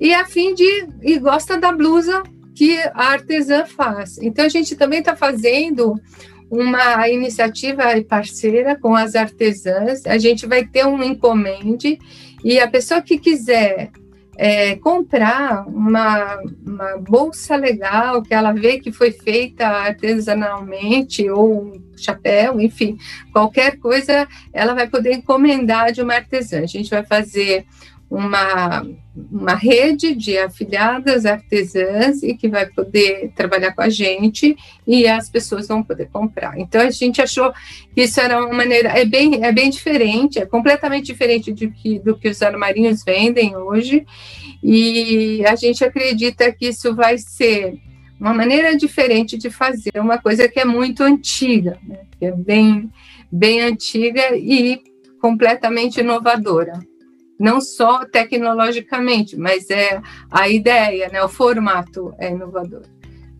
E é afim de, e gosta da blusa que a artesã faz. Então, a gente também está fazendo uma iniciativa parceira com as artesãs. A gente vai ter um encomende e a pessoa que quiser é, comprar uma, uma, bolsa legal que ela vê que foi feita artesanalmente ou um chapéu, enfim, qualquer coisa, ela vai poder encomendar de uma artesã. A gente vai fazer uma, uma rede de afiliadas artesãs e que vai poder trabalhar com a gente e as pessoas vão poder comprar. Então a gente achou que isso era uma maneira é bem é bem diferente, é completamente diferente do que do que os armarinhos vendem hoje e a gente acredita que isso vai ser uma maneira diferente de fazer uma coisa que é muito antiga, né? que é bem bem antiga e completamente inovadora não só tecnologicamente, mas é a ideia, né, o formato é inovador.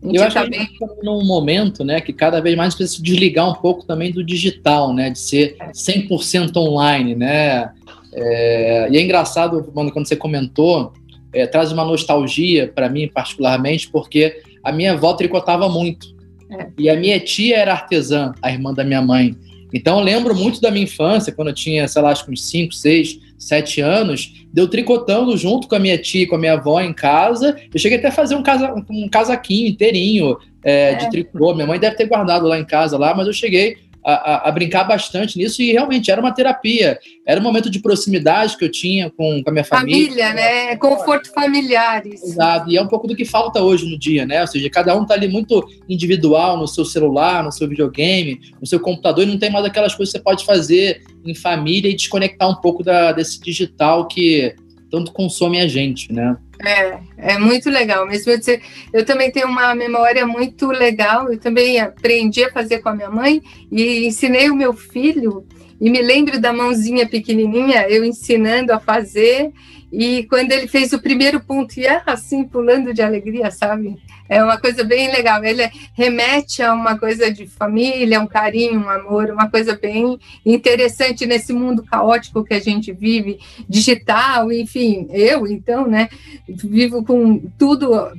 Eu acho tá que bem... num momento, né, que cada vez mais precisa se desligar um pouco também do digital, né, de ser 100% online, né, é... e é engraçado, mano, quando você comentou, é, traz uma nostalgia para mim particularmente, porque a minha avó tricotava muito, é. e a minha tia era artesã, a irmã da minha mãe, então eu lembro muito da minha infância, quando eu tinha, sei lá, acho que uns 5, 6, sete anos, deu tricotando junto com a minha tia e com a minha avó em casa. Eu cheguei até a fazer um, casa, um casaquinho inteirinho é, é. de tricô. Minha mãe deve ter guardado lá em casa, lá, mas eu cheguei a, a, a, brincar bastante nisso e realmente era uma terapia. Era um momento de proximidade que eu tinha com, com a minha família. Família, né? Conforto familiar. Exato. E é um pouco do que falta hoje no dia, né? Ou seja, cada um está ali muito individual no seu celular, no seu videogame, no seu computador e não tem mais aquelas coisas que você pode fazer em família e desconectar um pouco da, desse digital que tanto consome a gente, né? É, é muito legal mesmo. Eu, dizer, eu também tenho uma memória muito legal. Eu também aprendi a fazer com a minha mãe e ensinei o meu filho. E me lembro da mãozinha pequenininha, eu ensinando a fazer. E quando ele fez o primeiro ponto, ia assim, pulando de alegria, sabe? É uma coisa bem legal. Ele remete a uma coisa de família, um carinho, um amor, uma coisa bem interessante nesse mundo caótico que a gente vive, digital, enfim. Eu, então, né, vivo com tudo,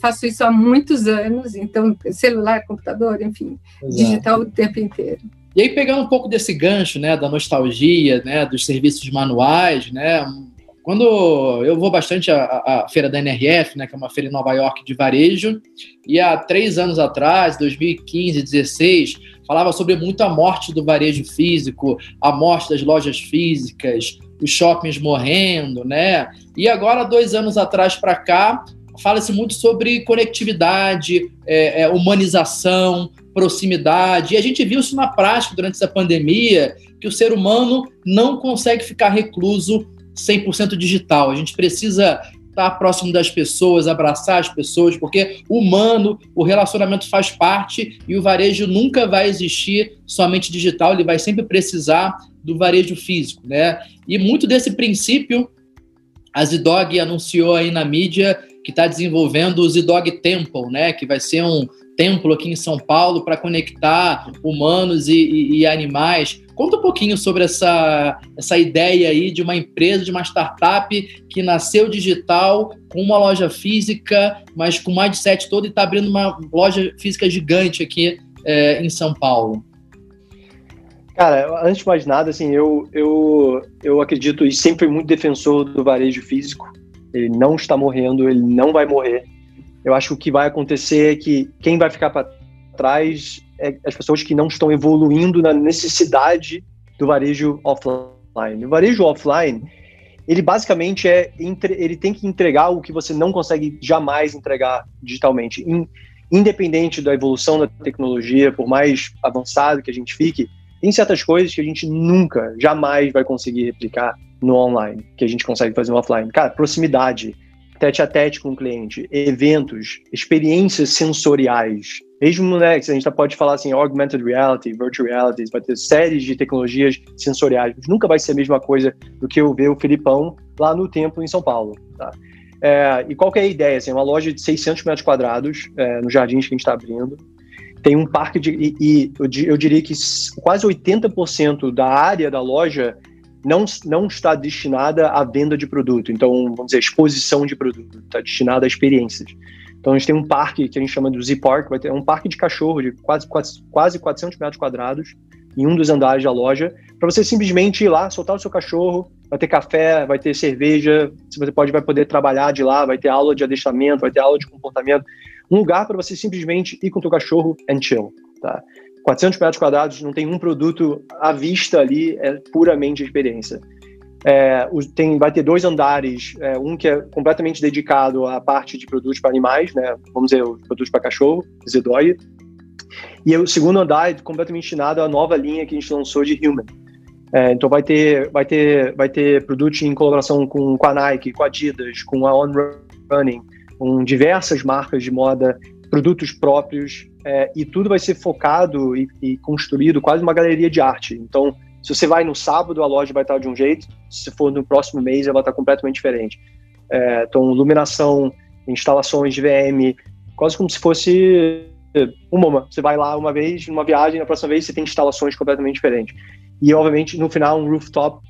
faço isso há muitos anos, então, celular, computador, enfim, Exato. digital o tempo inteiro. E aí, pegando um pouco desse gancho, né, da nostalgia, né, dos serviços manuais, né, quando eu vou bastante à, à, feira da NRF, né, que é uma feira em Nova York de varejo, e há três anos atrás, 2015, 2016, falava sobre muito a morte do varejo físico, a morte das lojas físicas, os shoppings morrendo, né? E agora, dois anos atrás para cá, fala-se muito sobre conectividade, é, é, humanização, proximidade. E a gente viu isso na prática durante essa pandemia, que o ser humano não consegue ficar recluso 100% digital. A gente precisa estar próximo das pessoas, abraçar as pessoas, porque humano, o relacionamento faz parte e o varejo nunca vai existir somente digital, ele vai sempre precisar do varejo físico, né? E muito desse princípio a Zidog anunciou aí na mídia que está desenvolvendo o Zidog Temple, né? Que vai ser um templo aqui em São Paulo para conectar humanos e, e, e animais Conta um pouquinho sobre essa, essa ideia aí de uma empresa, de uma startup que nasceu digital, com uma loja física, mas com mais de sete todo e está abrindo uma loja física gigante aqui é, em São Paulo. Cara, antes de mais nada, assim, eu, eu, eu acredito e sempre muito defensor do varejo físico. Ele não está morrendo, ele não vai morrer. Eu acho que o que vai acontecer é que quem vai ficar para trás é as pessoas que não estão evoluindo na necessidade do varejo offline. O varejo offline, ele basicamente é ele tem que entregar o que você não consegue jamais entregar digitalmente. Independente da evolução da tecnologia, por mais avançado que a gente fique, tem certas coisas que a gente nunca, jamais vai conseguir replicar no online, que a gente consegue fazer no offline. Cara, proximidade, tete a tete com o cliente, eventos, experiências sensoriais. Mesmo, né, que a gente pode falar assim, augmented reality, virtual reality, vai ter séries de tecnologias sensoriais, mas nunca vai ser a mesma coisa do que eu ver o Filipão lá no templo em São Paulo, tá? É, e qual que é a ideia? Assim, uma loja de 600 metros quadrados é, no Jardins que a gente está abrindo, tem um parque de... E, e eu, eu diria que quase 80% da área da loja não, não está destinada à venda de produto, então, vamos dizer, exposição de produto, está destinada a experiências. Então, a gente tem um parque que a gente chama de Z-Park, vai ter um parque de cachorro de quase, quase, quase 400 metros quadrados em um dos andares da loja, para você simplesmente ir lá, soltar o seu cachorro, vai ter café, vai ter cerveja, você pode vai poder trabalhar de lá, vai ter aula de adestramento, vai ter aula de comportamento, um lugar para você simplesmente ir com o seu cachorro and chill, tá? 400 metros quadrados, não tem um produto à vista ali, é puramente experiência. É, tem, vai ter dois andares, é, um que é completamente dedicado à parte de produtos para animais, né? vamos dizer, produtos para cachorro, Zedoi, e o segundo andar é completamente destinado à nova linha que a gente lançou de Human. É, então vai ter, vai ter, vai ter produtos em colaboração com, com a Nike, com a Adidas, com a On Running, com diversas marcas de moda, produtos próprios, é, e tudo vai ser focado e, e, construído quase uma galeria de arte. Então, se você vai no sábado, a loja vai estar de um jeito, se for no próximo mês, ela vai estar completamente diferente. É, então, iluminação, instalações de VM, quase como se fosse um MoMA. Você vai lá uma vez, numa viagem, na próxima vez você tem instalações completamente diferentes. E, obviamente, no final, um rooftop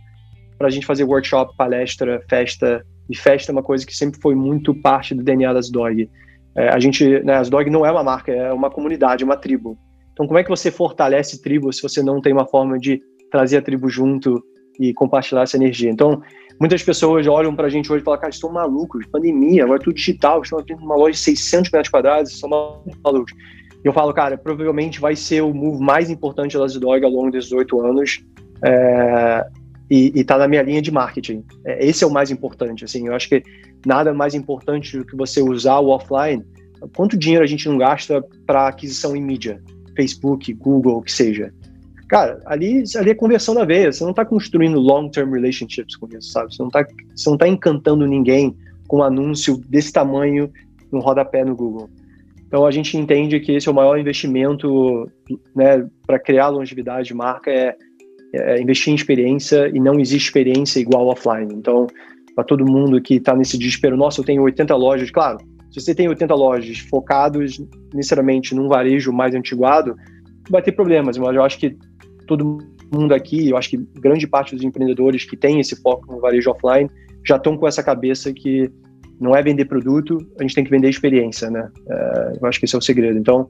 para a gente fazer workshop, palestra, festa. E festa é uma coisa que sempre foi muito parte do DNA das Dog. É, a gente, né, as Dog não é uma marca, é uma comunidade, uma tribo. Então, como é que você fortalece tribo se você não tem uma forma de trazer a tribo junto e compartilhar essa energia? Então, muitas pessoas olham para a gente hoje e falam, cara, estão malucos, pandemia, agora é tudo digital, estão abrindo uma loja de 600 metros quadrados, são malucos. E eu falo, cara, provavelmente vai ser o move mais importante da Dog ao longo desses oito anos. É, e, está na minha linha de marketing. É, esse é o mais importante, assim, eu acho que nada mais importante do que você usar o offline. Quanto dinheiro a gente não gasta para aquisição em mídia? Facebook, Google, o que seja. Cara, ali, ali é conversão na veia, você não está construindo long-term relationships com isso, sabe? Você não está você não tá encantando ninguém com um anúncio desse tamanho no rodapé no Google. Então a gente entende que esse é o maior investimento né, para criar longevidade de marca é, é, investir em experiência e não existe experiência igual offline. Então, para todo mundo que está nesse desespero, nossa, eu tenho 80 lojas, claro, se você tem 80 lojas focados necessariamente num varejo mais antiguado, vai ter problemas, mas eu acho que todo mundo aqui, eu acho que grande parte dos empreendedores que tem esse foco no varejo offline já estão com essa cabeça que não é vender produto, a gente tem que vender experiência, né? É, eu acho que esse é o segredo. Então,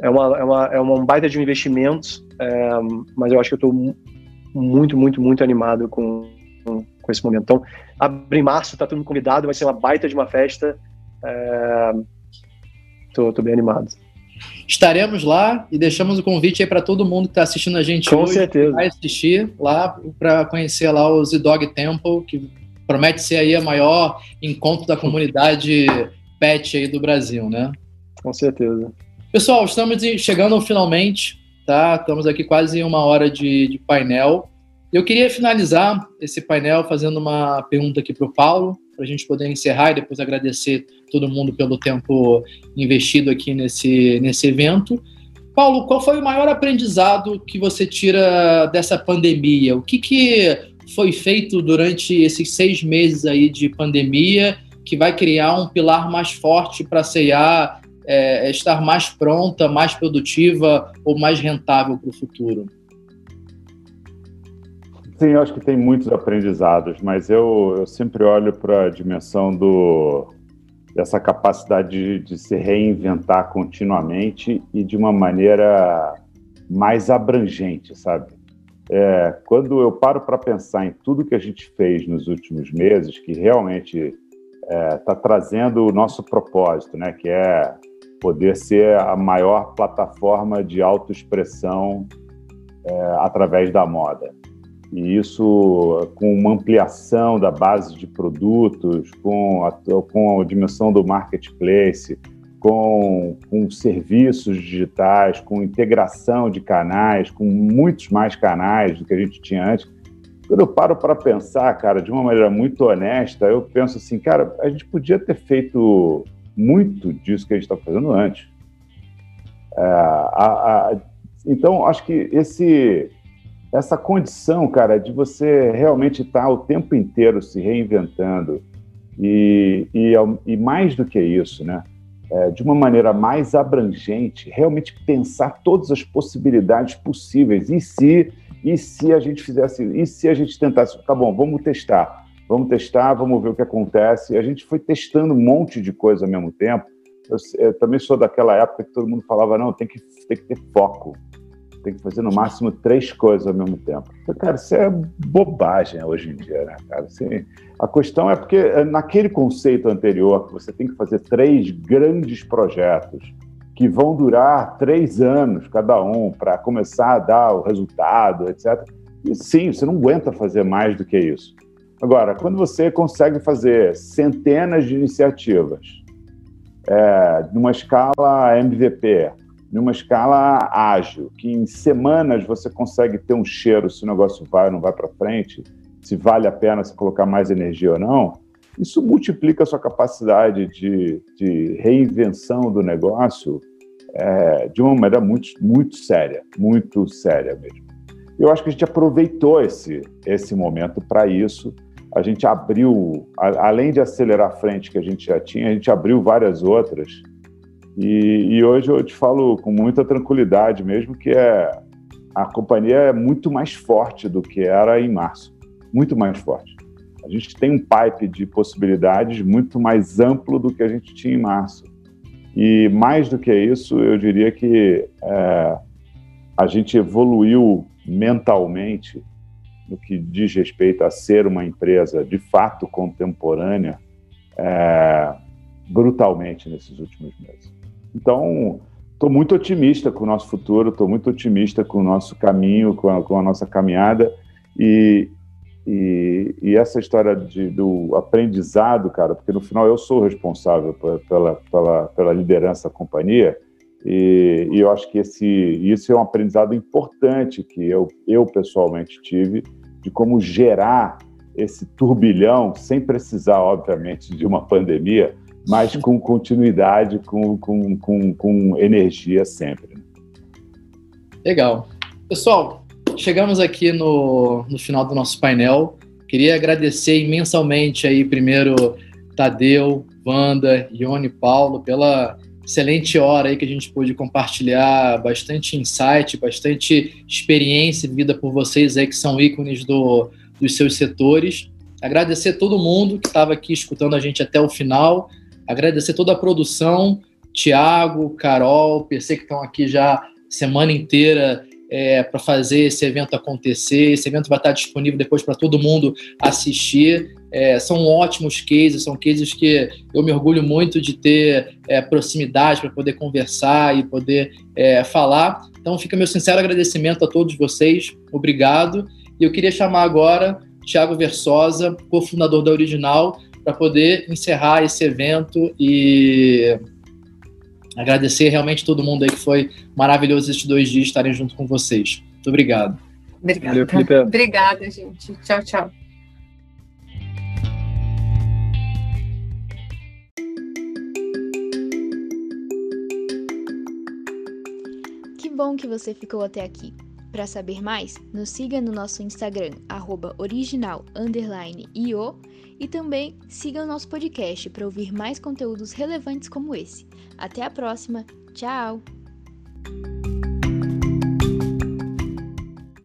é uma, é uma, é uma baita de um investimento, é, mas eu acho que eu estou muito, muito, muito animado com, com, esse momento. Então, abre março, tá todo mundo convidado, vai ser uma baita de uma festa. Estou é, bem animado. Estaremos lá e deixamos o convite aí para todo mundo que está assistindo a gente Com hoje. certeza. Vai assistir lá para conhecer lá o Z-Dog Temple, que promete ser aí a maior encontro da comunidade pet aí do Brasil, né? Com certeza. Pessoal, estamos chegando finalmente, tá? Estamos aqui quase uma hora de, de painel. Eu queria finalizar esse painel fazendo uma pergunta aqui para o Paulo, para a gente poder encerrar e depois agradecer todo mundo pelo tempo investido aqui nesse, nesse evento. Paulo, qual foi o maior aprendizado que você tira dessa pandemia? O que, que foi feito durante esses seis meses aí de pandemia que vai criar um pilar mais forte para a CIA é, estar mais pronta, mais produtiva ou mais rentável para o futuro? Sim, eu acho que tem muitos aprendizados, mas eu, eu sempre olho para a dimensão do, dessa capacidade de, de se reinventar continuamente e de uma maneira mais abrangente, sabe? É, quando eu paro para pensar em tudo que a gente fez nos últimos meses, que realmente está é, tá trazendo o nosso propósito, né, que é poder ser a maior plataforma de autoexpressão é, através da moda. E isso com uma ampliação da base de produtos, com a, com a dimensão do marketplace, com, com serviços digitais, com integração de canais, com muitos mais canais do que a gente tinha antes. Quando eu paro para pensar, cara, de uma maneira muito honesta, eu penso assim, cara, a gente podia ter feito muito disso que a gente está fazendo antes. É, a, a, então, acho que esse, essa condição, cara, de você realmente estar tá o tempo inteiro se reinventando e, e, e mais do que isso, né? é, de uma maneira mais abrangente, realmente pensar todas as possibilidades possíveis. E se, e se a gente fizesse, e se a gente tentasse, tá bom, vamos testar, vamos testar, vamos ver o que acontece. A gente foi testando um monte de coisa ao mesmo tempo. Eu, eu também sou daquela época que todo mundo falava, não, tem que, tem que ter foco tem que fazer no máximo três coisas ao mesmo tempo. Cara, isso é bobagem hoje em dia, né, cara? Assim, a questão é porque é, naquele conceito anterior, que você tem que fazer três grandes projetos que vão durar três anos cada um para começar a dar o resultado, etc. E sim, você não aguenta fazer mais do que isso. Agora, quando você consegue fazer centenas de iniciativas é, numa escala MVP, numa escala ágil, que em semanas você consegue ter um cheiro se o negócio vai ou não vai para frente, se vale a pena você colocar mais energia ou não, isso multiplica a sua capacidade de, de reinvenção do negócio é, de uma maneira muito, muito séria, muito séria mesmo. Eu acho que a gente aproveitou esse, esse momento para isso. A gente abriu, a, além de acelerar a frente que a gente já tinha, a gente abriu várias outras e, e, hoje eu te falo com muita tranquilidade mesmo que é, a companhia é muito mais forte do que era em março, muito mais forte. A gente tem um pipe de possibilidades muito mais amplo do que a gente tinha em março. E mais do que isso, eu diria que é, a gente evoluiu mentalmente no que diz respeito a ser uma empresa de fato contemporânea é, brutalmente nesses últimos meses. Então, estou muito otimista com o nosso futuro, estou muito otimista com o nosso caminho, com a, com a nossa caminhada. E, e, e, essa história de, do aprendizado, cara, porque no final eu sou responsável pela, pela, pela liderança da companhia, e, e, eu acho que esse, isso é um aprendizado importante que eu, eu pessoalmente tive, de como gerar esse turbilhão, sem precisar, obviamente, de uma pandemia, mas com continuidade, com, com, com, com energia sempre. Legal. Pessoal, chegamos aqui no, no final do nosso painel. Queria agradecer imensamente aí, primeiro, Tadeu, Wanda, Ione Paulo, pela excelente hora aí que a gente pôde compartilhar bastante insight, bastante experiência vivida por vocês aí que são ícones do, dos seus setores. Agradecer todo mundo que estava aqui escutando a gente até o final. Agradecer toda a produção, Tiago, Carol, PC que estão aqui já semana inteira é, para fazer esse evento acontecer. Esse evento vai estar disponível depois para todo mundo assistir. É, são ótimos cases, são cases que eu me orgulho muito de ter é, proximidade para poder conversar e poder é, falar. Então, fica meu sincero agradecimento a todos vocês. Obrigado. E eu queria chamar agora Tiago Versosa, cofundador da Original, para poder encerrar esse evento e agradecer realmente todo mundo aí que foi maravilhoso esses dois dias estarem junto com vocês. Muito obrigado. Obrigada. Obrigada, gente. Tchau, tchau. Que bom que você ficou até aqui. Para saber mais, nos siga no nosso Instagram, original_io e também siga o nosso podcast para ouvir mais conteúdos relevantes como esse. Até a próxima. Tchau!